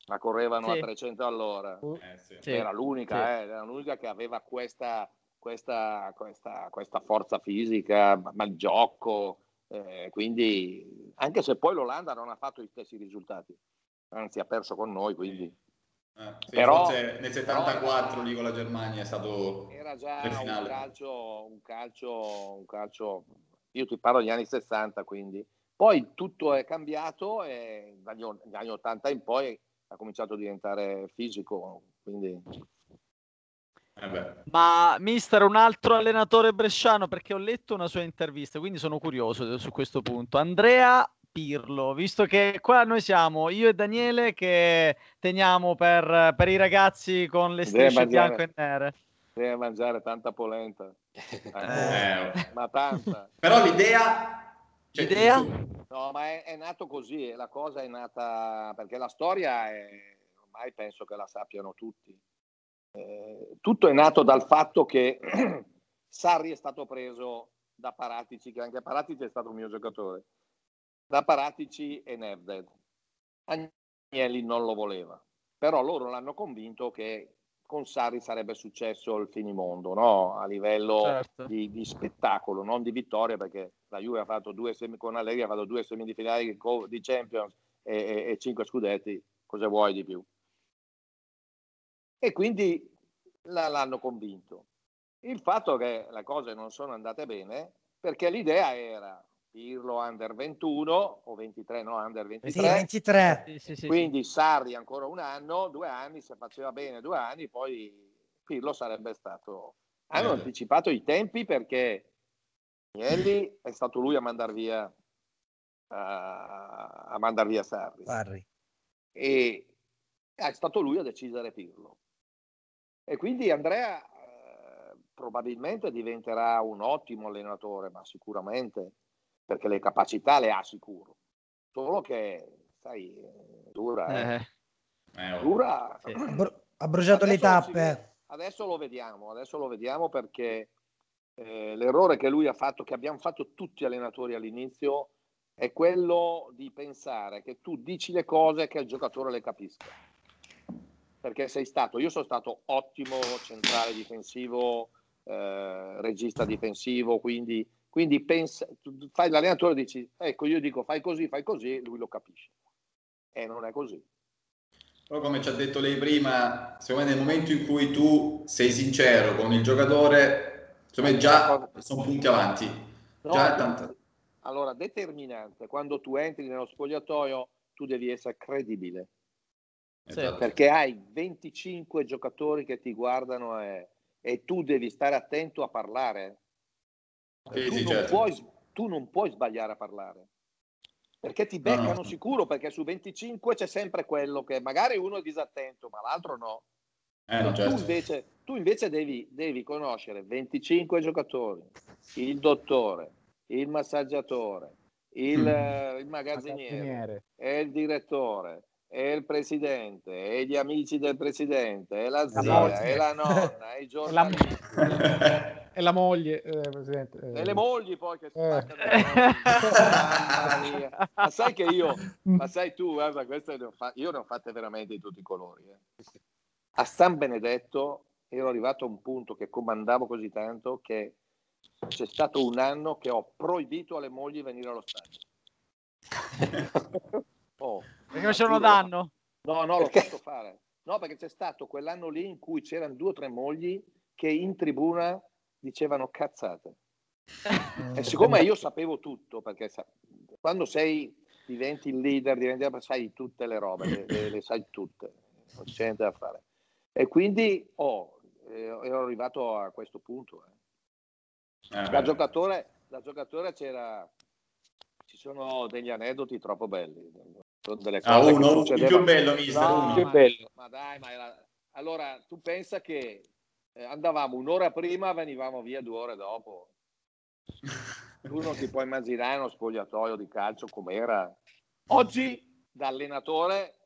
la correvano sì. a 300 all'ora. Eh, sì. Era l'unica, sì. eh, era l'unica che aveva questa questa, questa, questa forza fisica, ma il gioco. Eh, quindi, anche se poi l'Olanda non ha fatto gli stessi risultati, anzi ha perso con noi, quindi. Eh, sì, però, nel 74 però, lì con la Germania è stato era già un calcio, un calcio, un calcio, io ti parlo degli anni 60 quindi. Poi tutto è cambiato e dagli, dagli anni 80 in poi ha cominciato a diventare fisico quindi eh Ma mister, un altro allenatore bresciano, perché ho letto una sua intervista, quindi sono curioso su questo punto. Andrea Pirlo, visto che qua noi siamo io e Daniele che teniamo per, per i ragazzi con le strisce bianche e nere. Deve mangiare tanta polenta. Eh, ma tanta. Però l'idea... Cioè, l'idea? No, ma è, è, nato così, la cosa è nata... perché la storia è... ormai penso che la sappiano tutti eh, tutto è nato dal fatto che (clears throat) Sarri è stato preso da Paratici, che anche Paratici è stato un mio giocatore, da Paratici e Nevded. Agnelli non lo voleva, però loro l'hanno convinto che con Sarri sarebbe successo il finimondo, no? a livello certo. di, di, spettacolo, non di vittoria, perché la Juve ha fatto due semi, con Allegri ha fatto due semifinali di Champions e, e, e cinque scudetti, cosa vuoi di più? E quindi la, l'hanno convinto. Il fatto che le cose non sono andate bene perché l'idea era Pirlo under 21 o 23, no, under 23. Sì, 23. Sì, sì, sì, quindi Sarri ancora un anno, due anni, se faceva bene due anni, poi Pirlo sarebbe stato... Hanno eh. anticipato i tempi perché Agnelli è stato lui a mandar via, uh, a mandar via Sarri. Sarri. E è stato lui a decidere Pirlo. E quindi Andrea eh, probabilmente diventerà un ottimo allenatore, ma sicuramente perché le capacità le ha sicuro. Solo che, sai, dura. Eh. Eh. Dura. Sì. (clears throat) Ha bruciato le tappe. Adesso lo vediamo, adesso lo vediamo perché eh, l'errore che lui ha fatto, che abbiamo fatto tutti gli allenatori all'inizio, è quello di pensare che tu dici le cose che il giocatore le capisca perché sei stato, io sono stato ottimo centrale difensivo, eh, regista difensivo, quindi, quindi pensa, fai l'allenatore e dici, ecco io dico fai così, fai così, lui lo capisce. E non è così. Però come ci ha detto lei prima, secondo me nel momento in cui tu sei sincero con il giocatore, secondo me già sono punti avanti. No, già tanto... Allora, determinante, quando tu entri nello spogliatoio, tu devi essere credibile Esatto. Perché hai 25 giocatori che ti guardano e, e tu devi stare attento a parlare. Sì, tu, sì, non certo. puoi, tu, non puoi, sbagliare a parlare. Perché ti beccano no, sicuro, perché su 25 c'è sempre quello che magari uno è disattento, ma l'altro no. Eh, no certo. tu, invece, tu invece devi, devi conoscere 25 giocatori, il dottore, il massaggiatore, il, mm. il magazziniere, magazziniere. e il direttore e il presidente, e gli amici del presidente, e la zia, la (laughs) e la nonna, e i giornalisti. (laughs) e la moglie, eh, presidente. Eh. E le mogli poi che eh. (laughs) ma sai che io, ma sai tu, guarda, queste ne fa- io ne ho fatte veramente di tutti i colori. Eh. A San Benedetto ero arrivato a un punto che comandavo così tanto che c'è stato un anno che ho proibito alle mogli venire allo stadio. oh, perché facevano danno? No, no, l'ho fatto fare. No, perché c'è stato quell'anno lì in cui c'erano due o tre mogli che in tribuna dicevano cazzate. (laughs) e siccome io sapevo tutto, perché sa- quando sei, diventi il leader, diventi, sai tutte le robe, le, le, le sai tutte, non c'è niente da fare. E quindi oh, eh, ero arrivato a questo punto. Eh. Eh, da, giocatore, da giocatore c'era, ci sono degli aneddoti troppo belli sono delle ah, cose ah, uno, il più bello mister no, più bello. ma dai ma era... allora tu pensa che eh, andavamo un'ora prima venivamo via due ore dopo tu non ti puoi immaginare uno spogliatoio di calcio com'era oggi da allenatore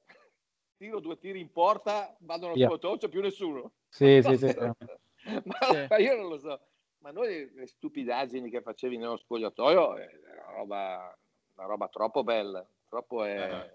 tiro due tiri in porta vado allo yeah. spogliatoio c'è più nessuno sì, sì, sì. (laughs) ma, sì. io non lo so ma noi le stupidaggini che facevi nello spogliatoio è una roba, una roba troppo bella Purtroppo è... Eh,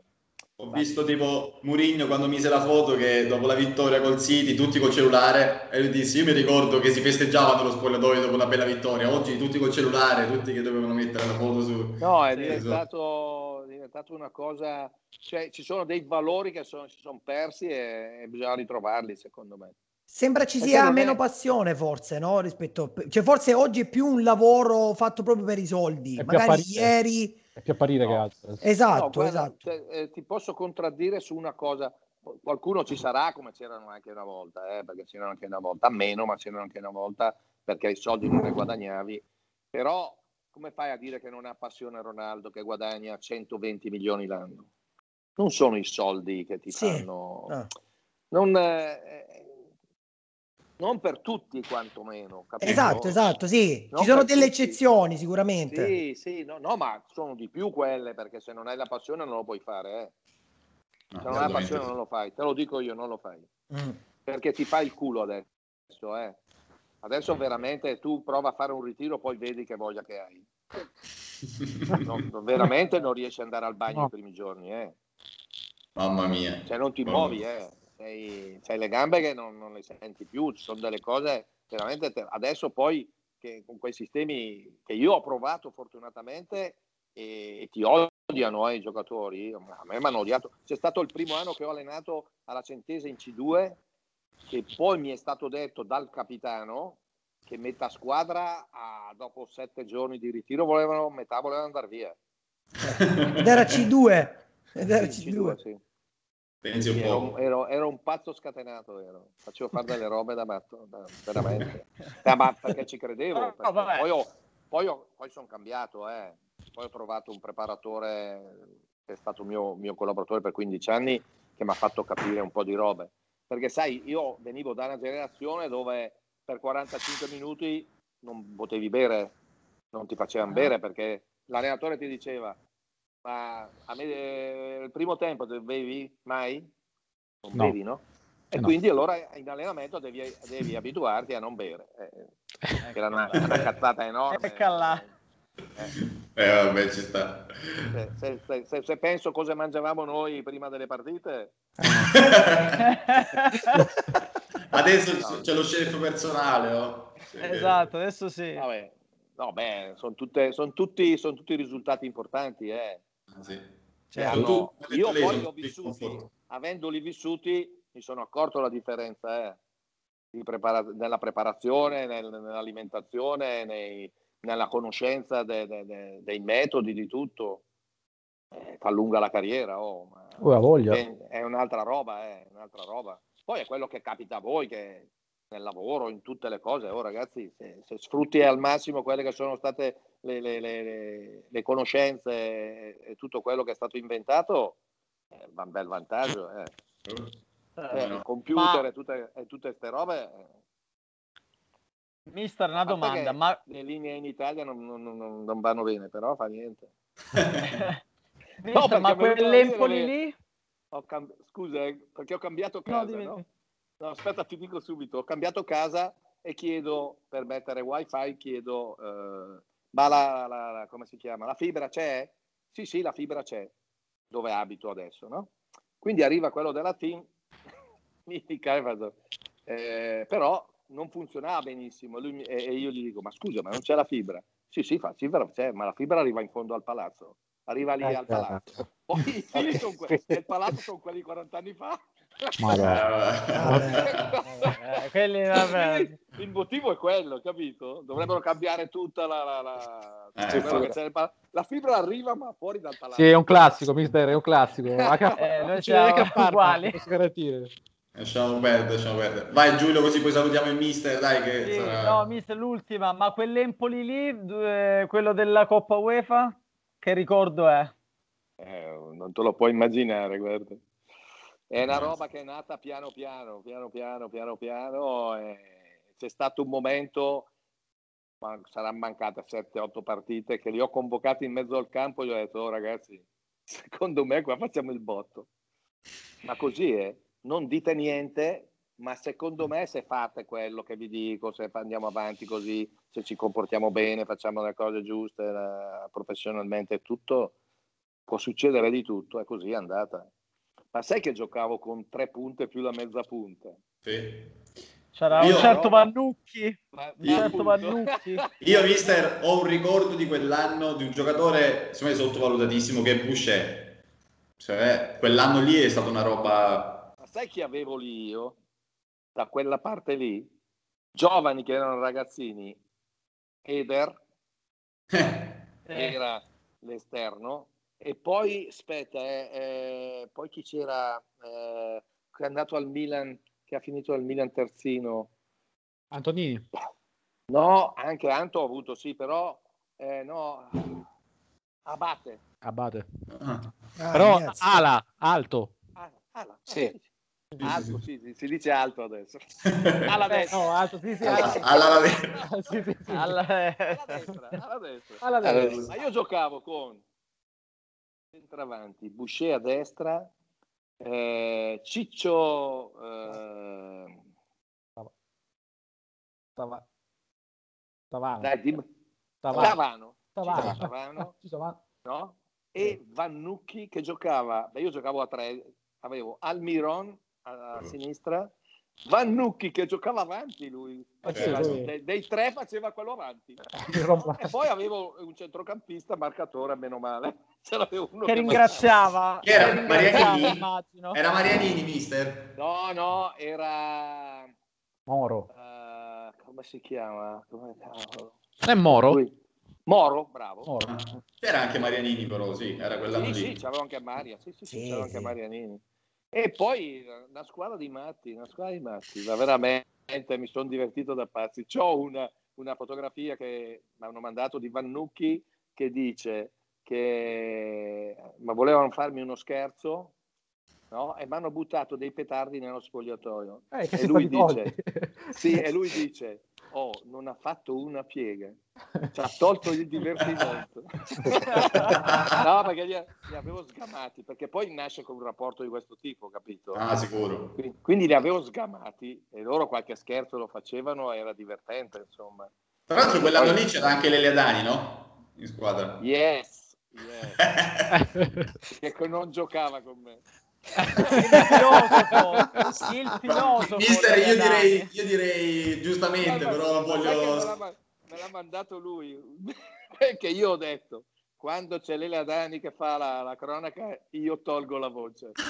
Ho visto tipo Murigno quando mise la foto che dopo la vittoria col City, tutti col cellulare, e lui disse, io mi ricordo che si festeggiava nello spogliatoio dopo una bella vittoria, oggi tutti col cellulare, tutti che dovevano mettere la foto su... No, è diventato, è diventato una cosa, cioè ci sono dei valori che sono, si sono persi e, e bisogna ritrovarli secondo me. Sembra ci sia meno è... passione forse, no? Rispetto. Cioè forse oggi è più un lavoro fatto proprio per i soldi. È Magari ieri è più apparire no. che altro. Esatto, no, guarda, esatto. Cioè, eh, ti posso contraddire su una cosa. Qualcuno ci sarà come c'erano anche una volta, eh, perché c'erano anche una volta, meno, ma c'erano anche una volta perché i soldi non ne guadagnavi. Però come fai a dire che non ha passione Ronaldo che guadagna 120 milioni l'anno? Non sono i soldi che ti sì. fanno... Ah. Non, eh, non per tutti quantomeno. Capito? Esatto, esatto, sì. Non Ci sono delle tutti. eccezioni sicuramente. Sì, sì, no, no, ma sono di più quelle perché se non hai la passione non lo puoi fare. Eh. No, se non hai la passione non lo fai, te lo dico io, non lo fai. Mm. Perché ti fai il culo adesso, eh. Adesso veramente tu prova a fare un ritiro, poi vedi che voglia che hai. (laughs) No, veramente non riesci ad andare al bagno no. i primi giorni, eh. Mamma mia. Cioè non ti Mamma muovi, eh sei, sei le gambe che non, non, le senti più, ci sono delle cose veramente... Te- adesso poi che con quei sistemi che io ho provato fortunatamente e, e ti odiano eh, i giocatori, a me mi hanno odiato. C'è stato il primo anno che ho allenato alla Centese in C2 che poi mi è stato detto dal capitano che metà squadra a, dopo sette giorni di ritiro volevano, metà volevano andare via. Ed era C2. Ed era C2. C2 sì. Pensi un ero, ero, ero, un pazzo scatenato, ero. facevo fare delle robe da matto, da, veramente. (laughs) Eh, ma perché ci credevo. Perché poi, ho, poi, ho, poi sono cambiato, eh. poi ho trovato un preparatore che è stato mio, mio collaboratore per 15 anni che mi ha fatto capire un po' di robe. Perché sai, io venivo da una generazione dove per 45 minuti non potevi bere, non ti facevano ah. bere perché l'allenatore ti diceva ma a me eh, il primo tempo bevi mai? Non no. bevi, no? E no. quindi allora in allenamento devi, devi abituarti a non bere. Eh, era una, una cazzata enorme. Eccola. Eh. eh, vabbè, ci sta. Se, se, se, se, penso cosa mangiavamo noi prima delle partite... (laughs) adesso no. c'è lo chef personale. Oh. Esatto, adesso sì. Vabbè. No, beh, sono, tutte, sono, tutti, sono tutti risultati importanti. Eh. Ah, sì. Cioè, hanno, io poi li ho vissuti, avendoli vissuti, mi sono accorto la differenza eh, prepara- nella preparazione, nel, nell'alimentazione, nei, nella conoscenza de, de, de, dei metodi, di tutto. Eh, fa lunga la carriera, oh, oh, è, è, un'altra roba, eh, un'altra roba. Poi è quello che capita a voi, che nel lavoro, in tutte le cose. Oh, ragazzi, se, se sfrutti al massimo quelle che sono state le, le, le, le conoscenze e, e, tutto quello che è stato inventato, è un bel vantaggio. Eh. Eh, il computer ma... e tutte queste robe. Eh. Mister, una domanda, ma le linee in Italia non, non, non, non vanno bene, però fa niente. (laughs) Mister, no, ma quell'Empoli lì? Cambi... Scusa, eh, perché ho cambiato casa, no, no? aspetta, ti dico subito, ho cambiato casa e chiedo per mettere wifi, chiedo eh, ma la, la, la, come si chiama? La fibra c'è? Sì, sì, la fibra c'è, dove abito adesso, no? Quindi arriva quello della team, (laughs) mica, eh, però non funzionava benissimo Lui, e, e, io gli dico, ma scusa, ma non c'è la fibra? Sì, sì, fa, fibra c'è, ma la fibra arriva in fondo al palazzo, arriva lì eh, al palazzo. Certo. (laughs) Poi i sono que- il palazzo sono quelli 40 anni fa eh, quelli, vabbè. Il motivo è quello, capito? Dovrebbero cambiare tutta la, la, la, eh, la fibra arriva ma fuori dal palazzo. Sì, è un classico, mister, è un classico. eh, noi siamo uguali. Lasciamo perdere, lasciamo perdere. Vai Giulio, così poi salutiamo il mister, dai che sì, sarà... No, mister, l'ultima, ma quell'Empoli lì, quello della Coppa UEFA, che ricordo è? Eh, non te lo puoi immaginare, guarda. È una roba che è nata piano piano, piano piano, piano piano. c'è stato un momento, ma saranno mancate 7-8 partite, che li ho convocati in mezzo al campo e gli ho detto, oh, ragazzi, (laughs) secondo me qua facciamo il botto. Ma così è, non dite niente, ma secondo me se fate quello che vi dico, se andiamo avanti così, se ci comportiamo bene, facciamo le cose giuste, la, professionalmente tutto, può succedere di tutto, è così è andata. Ma sai che giocavo con tre punte più la mezza punta? Sì. C'era io, un certo no, Vannucchi. Un certo Vannucchi. (laughs) Io, mister, ho un ricordo di quell'anno di un giocatore, secondo me sottovalutatissimo, che è Boucher. Cioè, quell'anno lì è stata una roba... Ma sai chi avevo lì io? Da quella parte lì? Giovani che erano ragazzini. Eder (laughs) era l'esterno. E poi, aspetta, eh, eh, poi chi c'era? Eh, che è andato al Milan che ha finito al Milan terzino. Antonini? No, anche Anto ha avuto, sì, però eh, no, Abate. Abate. Ah. Ah, però ragazzi. ala, alto. Ala, ala. Sì. Alto, sì, sì, si dice alto adesso. (laughs) Alla destra. No, alto, sì, sì, (laughs) destra. alla destra. Alla destra. Alla destra. Ma io giocavo con centravanti, Boucher a destra, eh, Ciccio eh... Tava... Tavano. Dai, dim... Tavano. Tavano. Tavano. (laughs) Tavano. No? E Vannucchi che giocava, beh, io giocavo a tre, avevo Almiron a, a sinistra, Vannucchi che giocava avanti lui, faceva, eh, dei, dei, tre faceva quello avanti. (laughs) e poi avevo un centrocampista marcatore, meno male. (laughs) uno che, che ringraziava. (laughs) Che era, che Marianini? Era Marianini, mister? No, no, era... Moro. Uh, come si chiama? Come... È Moro? Lui. Moro, bravo. Moro. C'era anche Marianini però, sì, era quella sì, Sì, c'aveva anche Maria, sì, sì, sì, sì c'era anche Marianini. E poi una squadra di matti, una squadra di matti, ma veramente mi sono divertito da pazzi. C'ho una, una fotografia che mi hanno mandato di Vannucchi che dice che ma volevano farmi uno scherzo no? e mi hanno buttato dei petardi nello spogliatoio. Eh, e, lui dice, sì, e lui (laughs) dice, oh, non ha fatto una piega, ci ha tolto il divertimento. (laughs) no, perché li, li, avevo sgamati, perché poi nasce con un rapporto di questo tipo, capito? Ah, sicuro. Quindi, quindi li avevo sgamati e loro qualche scherzo lo facevano, era divertente, insomma. Tra l'altro quell'anno lì c'era anche Lele no? In squadra. Yes, yes. (laughs) che non giocava con me il filosofo, il filosofo mister io direi, io direi giustamente ma, però non voglio me l'ha mandato lui (laughs) perché io ho detto quando c'è Lele Dani che fa la, la, cronaca, io tolgo la voce. (laughs)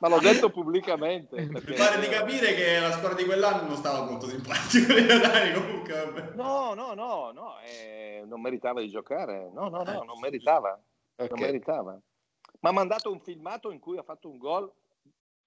Ma l'ho detto pubblicamente. Mi pare di capire che la squadra di quell'anno non stava molto simpatico Lele Dani comunque. No, no, no, no eh, non meritava di giocare. No, no, no, non meritava okay. non meritava. Mi ha mandato un filmato in cui ha fatto un gol,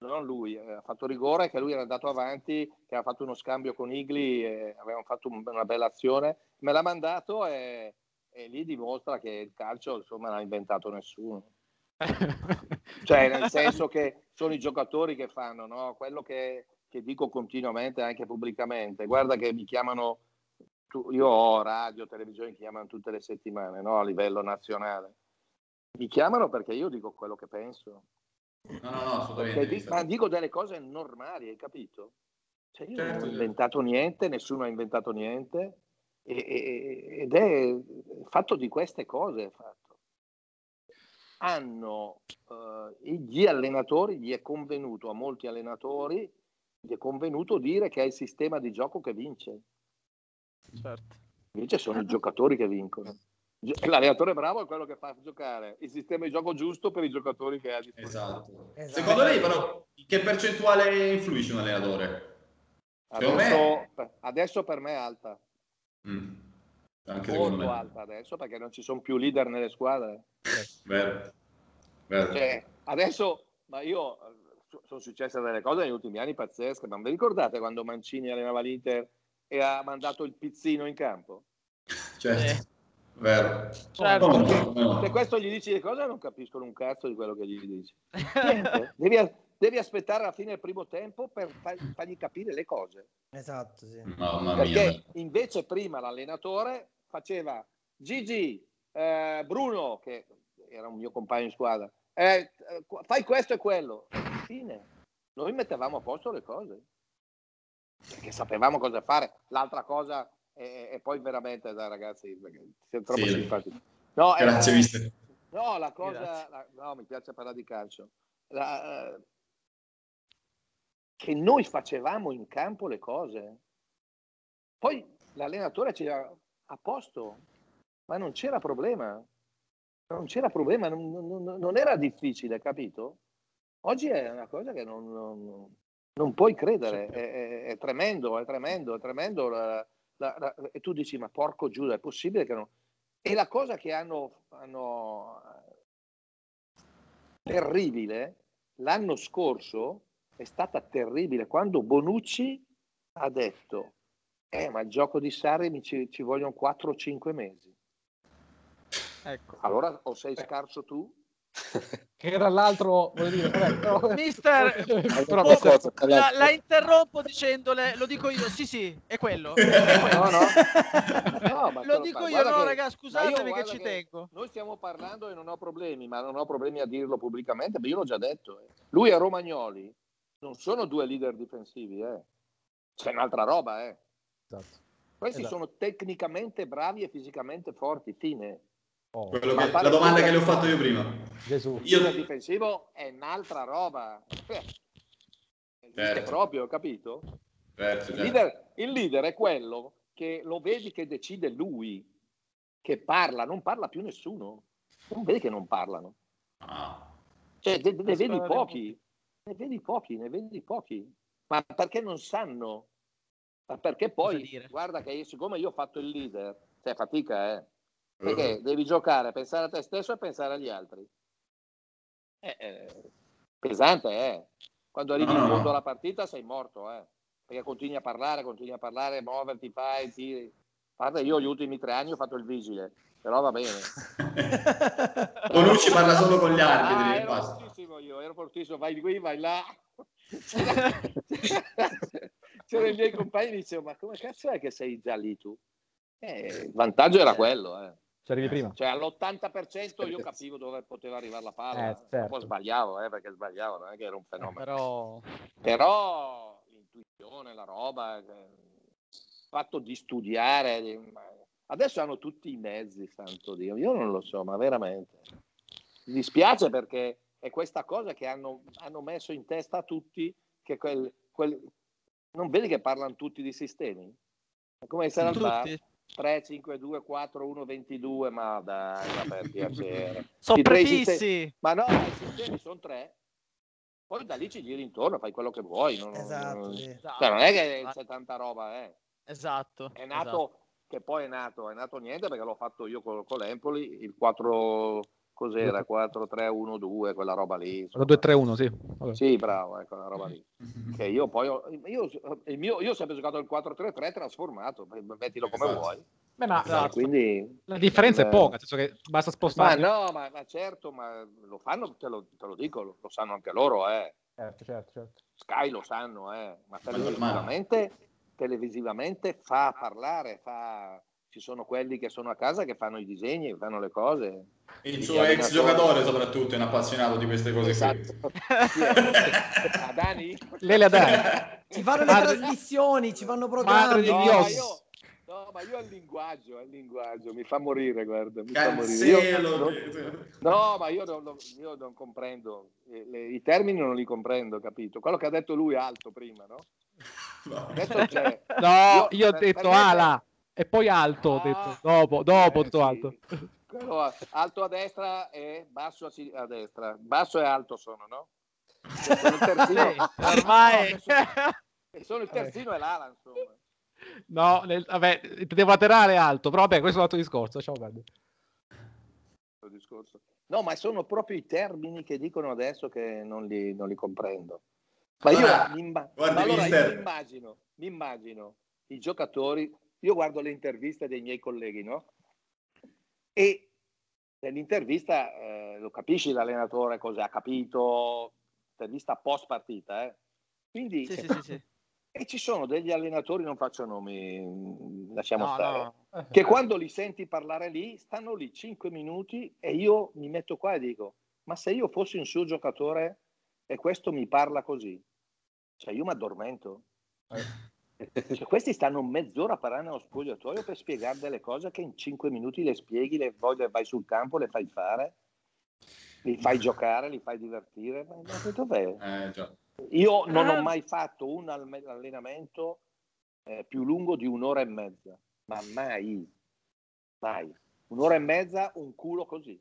non lui, eh, ha fatto rigore, che lui era andato avanti, che ha fatto uno scambio con Igli, e avevano fatto un, una bella azione, me l'ha mandato e, e, lì dimostra che il calcio insomma non ha inventato nessuno. (laughs) cioè nel senso che sono i giocatori che fanno, no? quello che, che dico continuamente anche pubblicamente, guarda che mi chiamano io ho radio, televisione che chiamano tutte le settimane no? a livello nazionale. Mi chiamano perché io dico quello che penso. No, no, no, assolutamente. Di, ma dico delle cose normali, hai capito? Cioè io certo, non ho certo. inventato niente, nessuno ha inventato niente e, e, ed è fatto di queste cose. Fatto. Hanno uh, gli allenatori, gli è convenuto a molti allenatori, gli è convenuto dire che è il sistema di gioco che vince. Certo. Invece sono i (laughs) giocatori che vincono. L'allenatore bravo è quello che fa giocare il sistema di gioco giusto per i giocatori che ha di esatto. esatto. Secondo lei, però, che percentuale influisce un allenatore? Adesso, me... adesso per me è alta. Mm. Anche Molto alta adesso perché non ci sono più leader nelle squadre. Vero. Vero. Cioè, adesso, ma io sono successe delle cose negli ultimi anni pazzesche, ma vi ricordate quando Mancini allenava l'Inter e ha mandato il pizzino in campo? Certo. Eh. Vero. Certo. No, no. Se questo gli dici le cose non capiscono un cazzo di quello che gli dici. (laughs) devi, devi, aspettare alla fine del primo tempo per fargli capire le cose. Esatto, sì. Mamma Perché mia. invece prima l'allenatore faceva Gigi, eh, Bruno, che era un mio compagno in squadra, eh, fai questo e quello. Fine. Noi mettevamo a posto le cose. Perché sapevamo cosa fare. L'altra cosa e, e, poi veramente da ragazzi siamo troppo sì. simpatici. No, Grazie, eh, mister. No, la cosa... La, no, mi piace parlare di calcio. La, uh, che noi facevamo in campo le cose. Poi l'allenatore ci ha a posto, ma non c'era problema. Non c'era problema, non, non, non era difficile, capito? Oggi è una cosa che non, non, non puoi credere, è, è, è, tremendo, è tremendo, è tremendo. La, la, la, e tu dici, ma porco Giuda, è possibile che non... E la cosa che hanno, hanno terribile, l'anno scorso è stata terribile, quando Bonucci ha detto, eh, ma il gioco di Sarri ci, ci vogliono 4 o 5 mesi. Ecco. Allora o sei scarso tu (laughs) che tra l'altro dire, vabbè, (laughs) mister, (laughs) però, mister la, la, interrompo dicendole lo dico io sì sì è quello, è quello. No, no. no lo dico io no che, raga scusatemi che ci che tengo noi stiamo parlando e non ho problemi ma non ho problemi a dirlo pubblicamente io l'ho già detto eh. lui e Romagnoli non sono due leader difensivi eh. c'è un'altra roba eh. esatto. questi esatto. sono tecnicamente bravi e fisicamente forti fine Oh. Che, la domanda che le ho fatto io prima. Gesù. Io... Il difensivo è un'altra roba. Certo. proprio, capito? Certo, certo. Il, leader, il leader è quello che lo vedi che decide lui, che parla, non parla più nessuno. Non vedi che non parlano. Ah. Cioè, ne, ne vedi pochi, ne vedi pochi, ne vedi pochi. Ma perché non sanno? Ma perché poi, guarda che io, siccome io ho fatto il leader, cioè fatica, eh perché uh-huh. devi giocare, pensare a te stesso e pensare agli altri. Eh, eh, pesante, eh. Quando arrivi no, in fondo alla partita sei morto, eh. Perché continui a parlare, continui a parlare, muoverti, fai, tiri. Guarda, io gli ultimi tre anni ho fatto il vigile, però va bene. (laughs) Bonucci parla solo con gli arbitri. Ah, ero basta. fortissimo io, ero fortissimo, vai qui, vai là. (laughs) C'erano i miei compagni e dicevo, ma come cazzo è che sei già lì tu? Eh, il vantaggio era quello, eh. Ci arrivi prima. Cioè all'80% io capivo dove poteva arrivare la palla. Eh, certo. Poi sbagliavo, eh, perché sbagliavo, non è che era un fenomeno. Però, Però l'intuizione, la roba, il fatto di studiare. Adesso hanno tutti i mezzi, santo Dio. Io non lo so, ma veramente. Mi dispiace perché è questa cosa che hanno, hanno messo in testa a tutti che quel, quel... non vedi che parlano tutti di sistemi? È come essere al bar 3, 5, 2, 4, 1, 22, ma dai, ma per piacere. (laughs) sono prefissi! Ma no, i sistemi sono tre. Poi da lì ci giri intorno, fai quello che vuoi. Non, esatto, non, sì. cioè, non è che c'è tanta roba, eh. Esatto. È nato, esatto. che poi è nato, è nato niente perché l'ho fatto io con, con l'Empoli, il 4, cos'era? 4, 3, 1, 2, quella roba lì. 2, 3, 1, sì. Vabbè. Sì, bravo, ecco, quella roba lì. Che io poi, ho, io, mio, io ho sempre giocato il 4, 3, 3 trasformato, mettilo come esatto. vuoi. Beh, ma esatto. quindi, la differenza beh, è poca, nel senso che basta spostare. Ma no, ma, ma, certo, ma lo fanno, te lo, te lo dico, lo, lo, sanno anche loro, eh. Certo, certo, certo. Sky lo sanno, eh. Ma televisivamente, televisivamente fa parlare, fa ci sono quelli che sono a casa che fanno i disegni, fanno le cose. Il suo ex giocatore soprattutto è un appassionato di queste cose esatto. (laughs) qui. Adani? Lele Adani. (laughs) Ci fanno le trasmissioni, ci fanno programmi. No, io, no, ma io al linguaggio, al linguaggio, mi fa morire, guarda. Mi fa morire. Io, no, ma io non, io non comprendo, le, i termini non li comprendo, capito? Quello che ha detto lui alto prima, no? (laughs) No, no io, io ho detto ala e poi alto, ho detto, ah, dopo, dopo, eh, tutto sì. alto. Quello, alto a destra e basso a, a, destra. Basso e alto sono, no? Sono il terzino. (laughs) Sì, ormai. Sono, sono il terzino e l'ala, insomma. No, nel, vabbè, devo laterale alto, però vabbè, questo è un altro discorso, lasciamo perdere. Discorso. No, ma sono proprio i termini che dicono adesso che non li, non li comprendo. Ma io, ah, mi, imma- ma allora io mi immagino, mi immagino i giocatori io guardo le interviste dei miei colleghi, no? E nell'intervista eh, lo capisci l'allenatore cosa ha capito, intervista post partita, eh? Quindi, sì, sì, sì, e ci sono degli allenatori, non faccio nomi, lasciamo no, stare, no. che quando li senti parlare lì, stanno lì 5 minuti e io mi metto qua e dico, ma se io fossi un suo giocatore e questo mi parla così, cioè io mi addormento. Eh. (laughs) Cioè, questi stanno mezz'ora a parlare nello spogliatoio per spiegare delle cose che in cinque minuti le spieghi, le, vai sul campo, le fai fare Li fai (laughs) giocare, li fai divertire, ma, ma dov'è? Eh, Io non ho ah. mai fatto un allenamento eh, più lungo di un'ora e mezza, ma mai, mai. Un'ora e mezza, un culo così.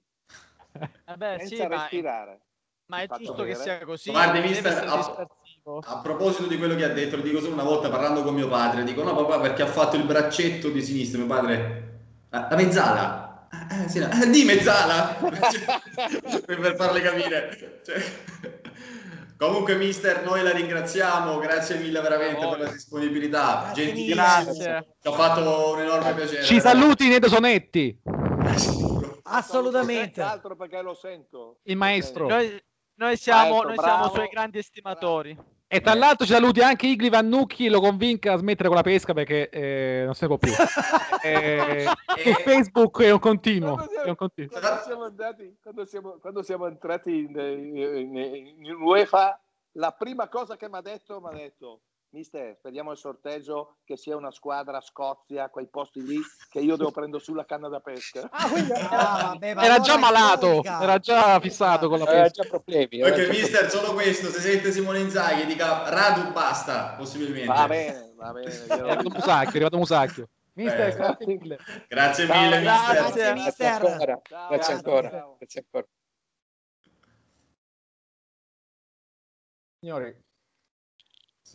Vabbè, senza sì, respirare. Ma, ma è giusto che sia così. Guardi, mister, a, a, proposito di quello che ha detto, lo dico solo una volta parlando con mio padre, dico no papà perché ha fatto il braccetto di sinistra, mio padre, la, la mezzala. Eh, sì, eh, di mezzala (laughs) per farle capire. Cioè, (laughs) Comunque, mister, noi la ringraziamo, grazie mille veramente oh. per la disponibilità. Gentilissimo, ci ha fatto un enorme piacere. Ci saluti Nedo Sonetti. Assolutamente. Altro perché lo sento. Il maestro. Noi, noi siamo, maestro, noi siamo suoi grandi estimatori. Bravo. E tra l'altro ci saluti anche Igli Vannucchi, lo convinca a smettere con la pesca perché eh, non se ne può più. (laughs) eh, e... Facebook è un continuo. Quando siamo, è un continuo. Quando siamo, andati, quando siamo, quando siamo entrati in, in, in, in UEFA, la prima cosa che mi ha detto, mi ha detto Mister, speriamo il sorteggio che sia una squadra Scozia, quei posti lì, che io devo prendere sulla canna da pesca. Ah, quindi, ah, vabbè, era già malato, era già fissato con la pesca. Aveva già problemi. Perché mister, solo questo, se sente Simone Inzaghi, dica Radu basta, possibilmente. Va bene, va bene. È arrivato Musacchio, è arrivato Musacchio. Mister, eh. grazie mille. Grazie mille, mister. Grazie, mister. Grazie ancora. Grazie ancora. Grazie ancora. Signori,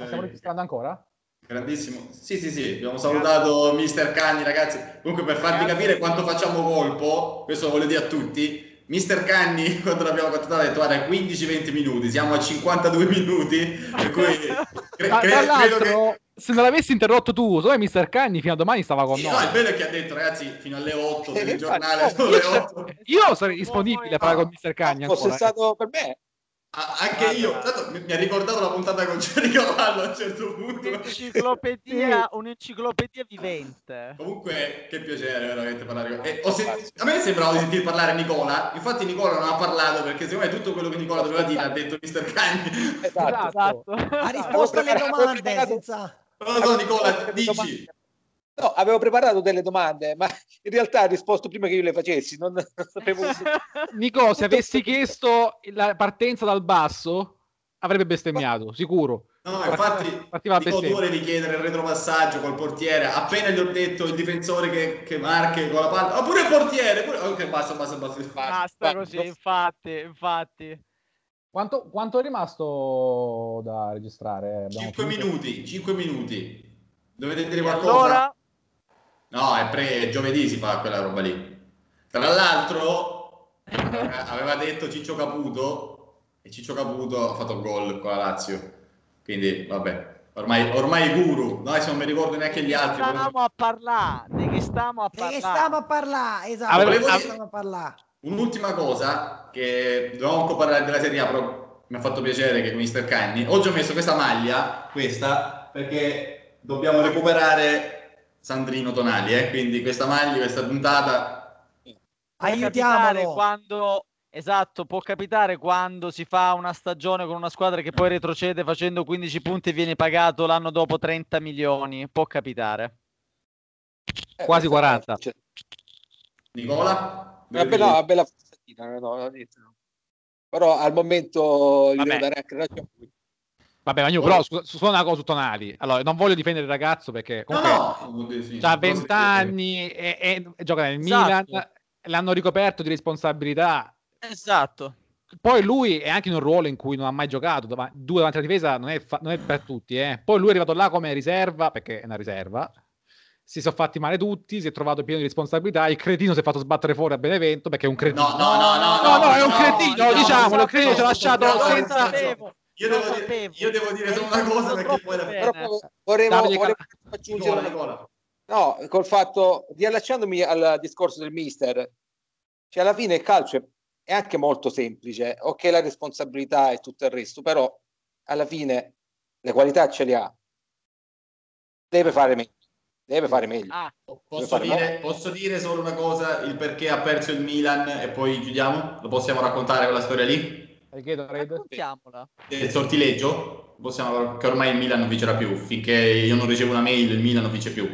sì. Stiamo registrando ancora? Grandissimo. Sì, sì, sì, abbiamo salutato Mister Cagni, ragazzi. Comunque per farvi capire quanto facciamo colpo, questo lo voglio dire a tutti, Mister Canni, (laughs) quando l'abbiamo contattato, ha detto guarda 15-20 minuti, siamo a 52 minuti, per cui (laughs) cre- cre- credo che... Se non l'avessi interrotto tu, so Mister Canni fino a domani stava con sì, noi. No, il bello è che ha detto ragazzi fino alle 8 del giornale, sono le 8. Io sarei disponibile a parlare con Mister Canni Fosse ancora, eh. stato per me, Ah, anche io, tanto mi, mi ha ricordato la puntata con Jerry Cavallo a un certo punto. Un'enciclopedia, un'enciclopedia vivente. Comunque, che piacere veramente parlare con... Eh, sent... A me sembrava di sentire parlare Nicola, infatti Nicola non ha parlato perché secondo me tutto quello che Nicola doveva dire ha detto Mr. Cagni. Esatto. esatto. Ha risposto alle domande senza... No, no, Nicola, dici. No, avevo preparato delle domande, ma in realtà ha risposto prima che io le facessi. Non, non (laughs) sapevo. Nico, se avessi chiesto la partenza dal basso, avrebbe bestemmiato, sicuro. No, infatti, partiva Nico, tu volevi chiedere il retropassaggio col portiere. Appena gli ho detto il difensore che, che marche con la palla, oppure oh, il portiere. Pure... Ok, basta, basta, basta. Basta così, infatti, infatti. Quanto, quanto, è rimasto da registrare? 5 minuti, 5 minuti. Dovete dire qualcosa? Allora, No, è pre giovedì si fa quella roba lì. Tra l'altro aveva detto Ciccio Caputo e Ciccio Caputo ha fatto gol con la Lazio. Quindi vabbè, ormai, ormai è guru, noi non mi ricordo neanche gli altri. Stiamo a parlare, di che stiamo a parlare? Di che stiamo a parlare, esatto. Avevo, stiamo a parlare. Un'ultima cosa che dovevamo ancora parlare della Serie A, però mi ha fatto piacere che Mister Canni. Oggi ho messo questa maglia, questa, perché dobbiamo recuperare Sandrino Tonali, eh? quindi questa maglia, questa puntata... Aiutiamolo! Quando, esatto, può capitare quando si fa una stagione con una squadra che poi retrocede facendo 15 punti e viene pagato l'anno dopo 30 milioni, può capitare. Eh, Quasi 40. Nicola? Una bella, una bella no, no, no, però al momento gli devo dare anche ragione Vabbè, ma io però su, su una cosa su Tonali. Allora, non voglio difendere il ragazzo perché comunque no, ha 20 anni e, e, e, gioca nel esatto. Milan, l'hanno ricoperto di responsabilità. Esatto. Poi lui è anche in un ruolo in cui non ha mai giocato, due davanti alla difesa non è, fa- non è per tutti. Eh. Poi lui è arrivato là come riserva, perché è una riserva, si sono fatti male tutti, si è trovato pieno di responsabilità, il cretino si è fatto sbattere fuori a Benevento perché è un cretino. No, no, no, no, no, no, no è un cretino, no, diciamolo, il cretino ci ha lasciato senza... Io devo, dire, io devo, dire, solo una cosa perché poi la... Però volevo, volevo aggiungere una cosa. No, col fatto, riallacciandomi al discorso del mister, cioè alla fine il calcio è anche molto semplice, ok la responsabilità e tutto il resto, però alla fine le qualità ce le ha, deve fare meglio. Deve fare meglio. Ah, posso, fare dire, posso, dire, solo una cosa, il perché ha perso il Milan e poi chiudiamo? Lo possiamo raccontare quella storia lì? Raccontiamola. Il sortileggio? Possiamo, che ormai il Milan non vincerà più. Finché io non ricevo una mail, il Milan non vince più.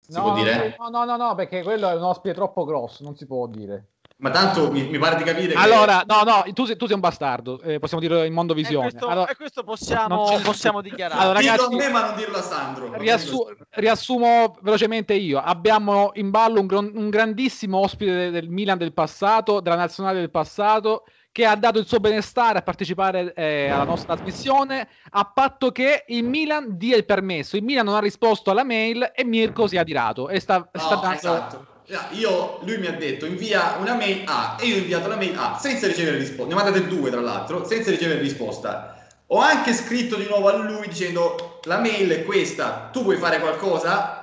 Si no, può dire? No, no, no, no, perché quello è un ospite troppo grosso, non si può dire. Ma tanto mi, mi, pare di capire che... Allora, no, no, tu sei, tu sei un bastardo, eh, possiamo dirlo in mondo visione. E questo, allora, e questo possiamo, (laughs) possiamo dichiarare. Allora, ragazzi, Dillo a me ma non dirlo a Sandro. Riassu- riassumo velocemente io. Abbiamo in ballo un, un grandissimo ospite del, del Milan del passato, della nazionale del passato, che ha dato il suo benestare a partecipare eh, alla nostra trasmissione a patto che il Milan dia il permesso. Il Milan non ha risposto alla mail e Mirko si è adirato e sta, no, sta dando... Esatto. Io, lui mi ha detto invia una mail A e io ho inviato la mail A senza ricevere risposta. Ne ho mandate due tra l'altro, senza ricevere risposta. Ho anche scritto di nuovo a lui dicendo la mail è questa, tu puoi fare qualcosa?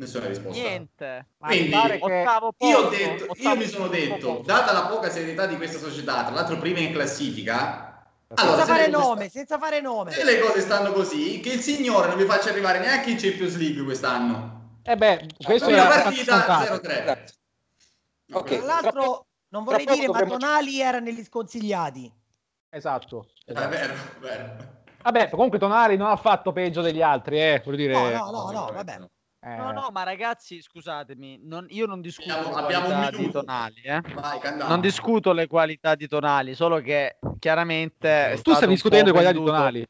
Nessuna risposta. Niente. Quindi io, ho detto, io mi sono detto, data la poca serietà di questa società, tra l'altro prima in classifica, allora, senza fare nome, sta... senza fare nome. Se le cose stanno così, che il signore non vi faccia arrivare neanche in Champions League quest'anno. Eh beh, questo è una partita 0-3. Okay. Tra l'altro, non vorrei dire, ma Tonali era negli sconsigliati. Esatto. esatto. È vero, vero. Vabbè, comunque Tonali non ha fatto peggio degli altri, eh, voglio dire... No, no, no, no vabbè. Eh. No, no, ma ragazzi, scusatemi, non, io non discuto abbiamo, le qualità di tonali, eh? Vai, non discuto le qualità di tonali, solo che chiaramente. Tu stai discutendo le qualità di tonali?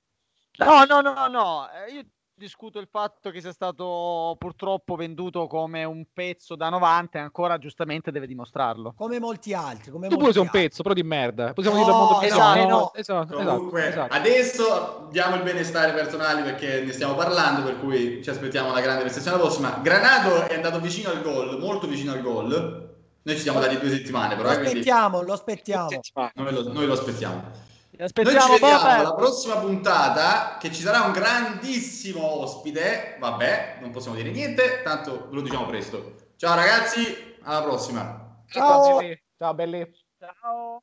No, no, no, no, eh, io discuto il fatto che sia stato purtroppo venduto come un pezzo da 90 e ancora giustamente deve dimostrarlo. Come molti altri. Come tu pure sei un pezzo, però di merda. Possiamo no, dirlo al mondo esatto, no, esatto, Comunque, esatto. adesso diamo il benestare personale perché ne stiamo parlando, per cui ci aspettiamo la grande prestazione prossima. Granato è andato vicino al gol, molto vicino al gol. Noi ci siamo dati due settimane, però. Lo eh, aspettiamo, quindi... lo aspettiamo. Noi lo, noi lo aspettiamo. Aspettiamo, Noi ci vediamo alla prossima puntata che ci sarà un grandissimo ospite. Vabbè, non possiamo dire niente, tanto ve lo diciamo presto. Ciao ragazzi, alla prossima. Ciao, Ciao belli. Ciao.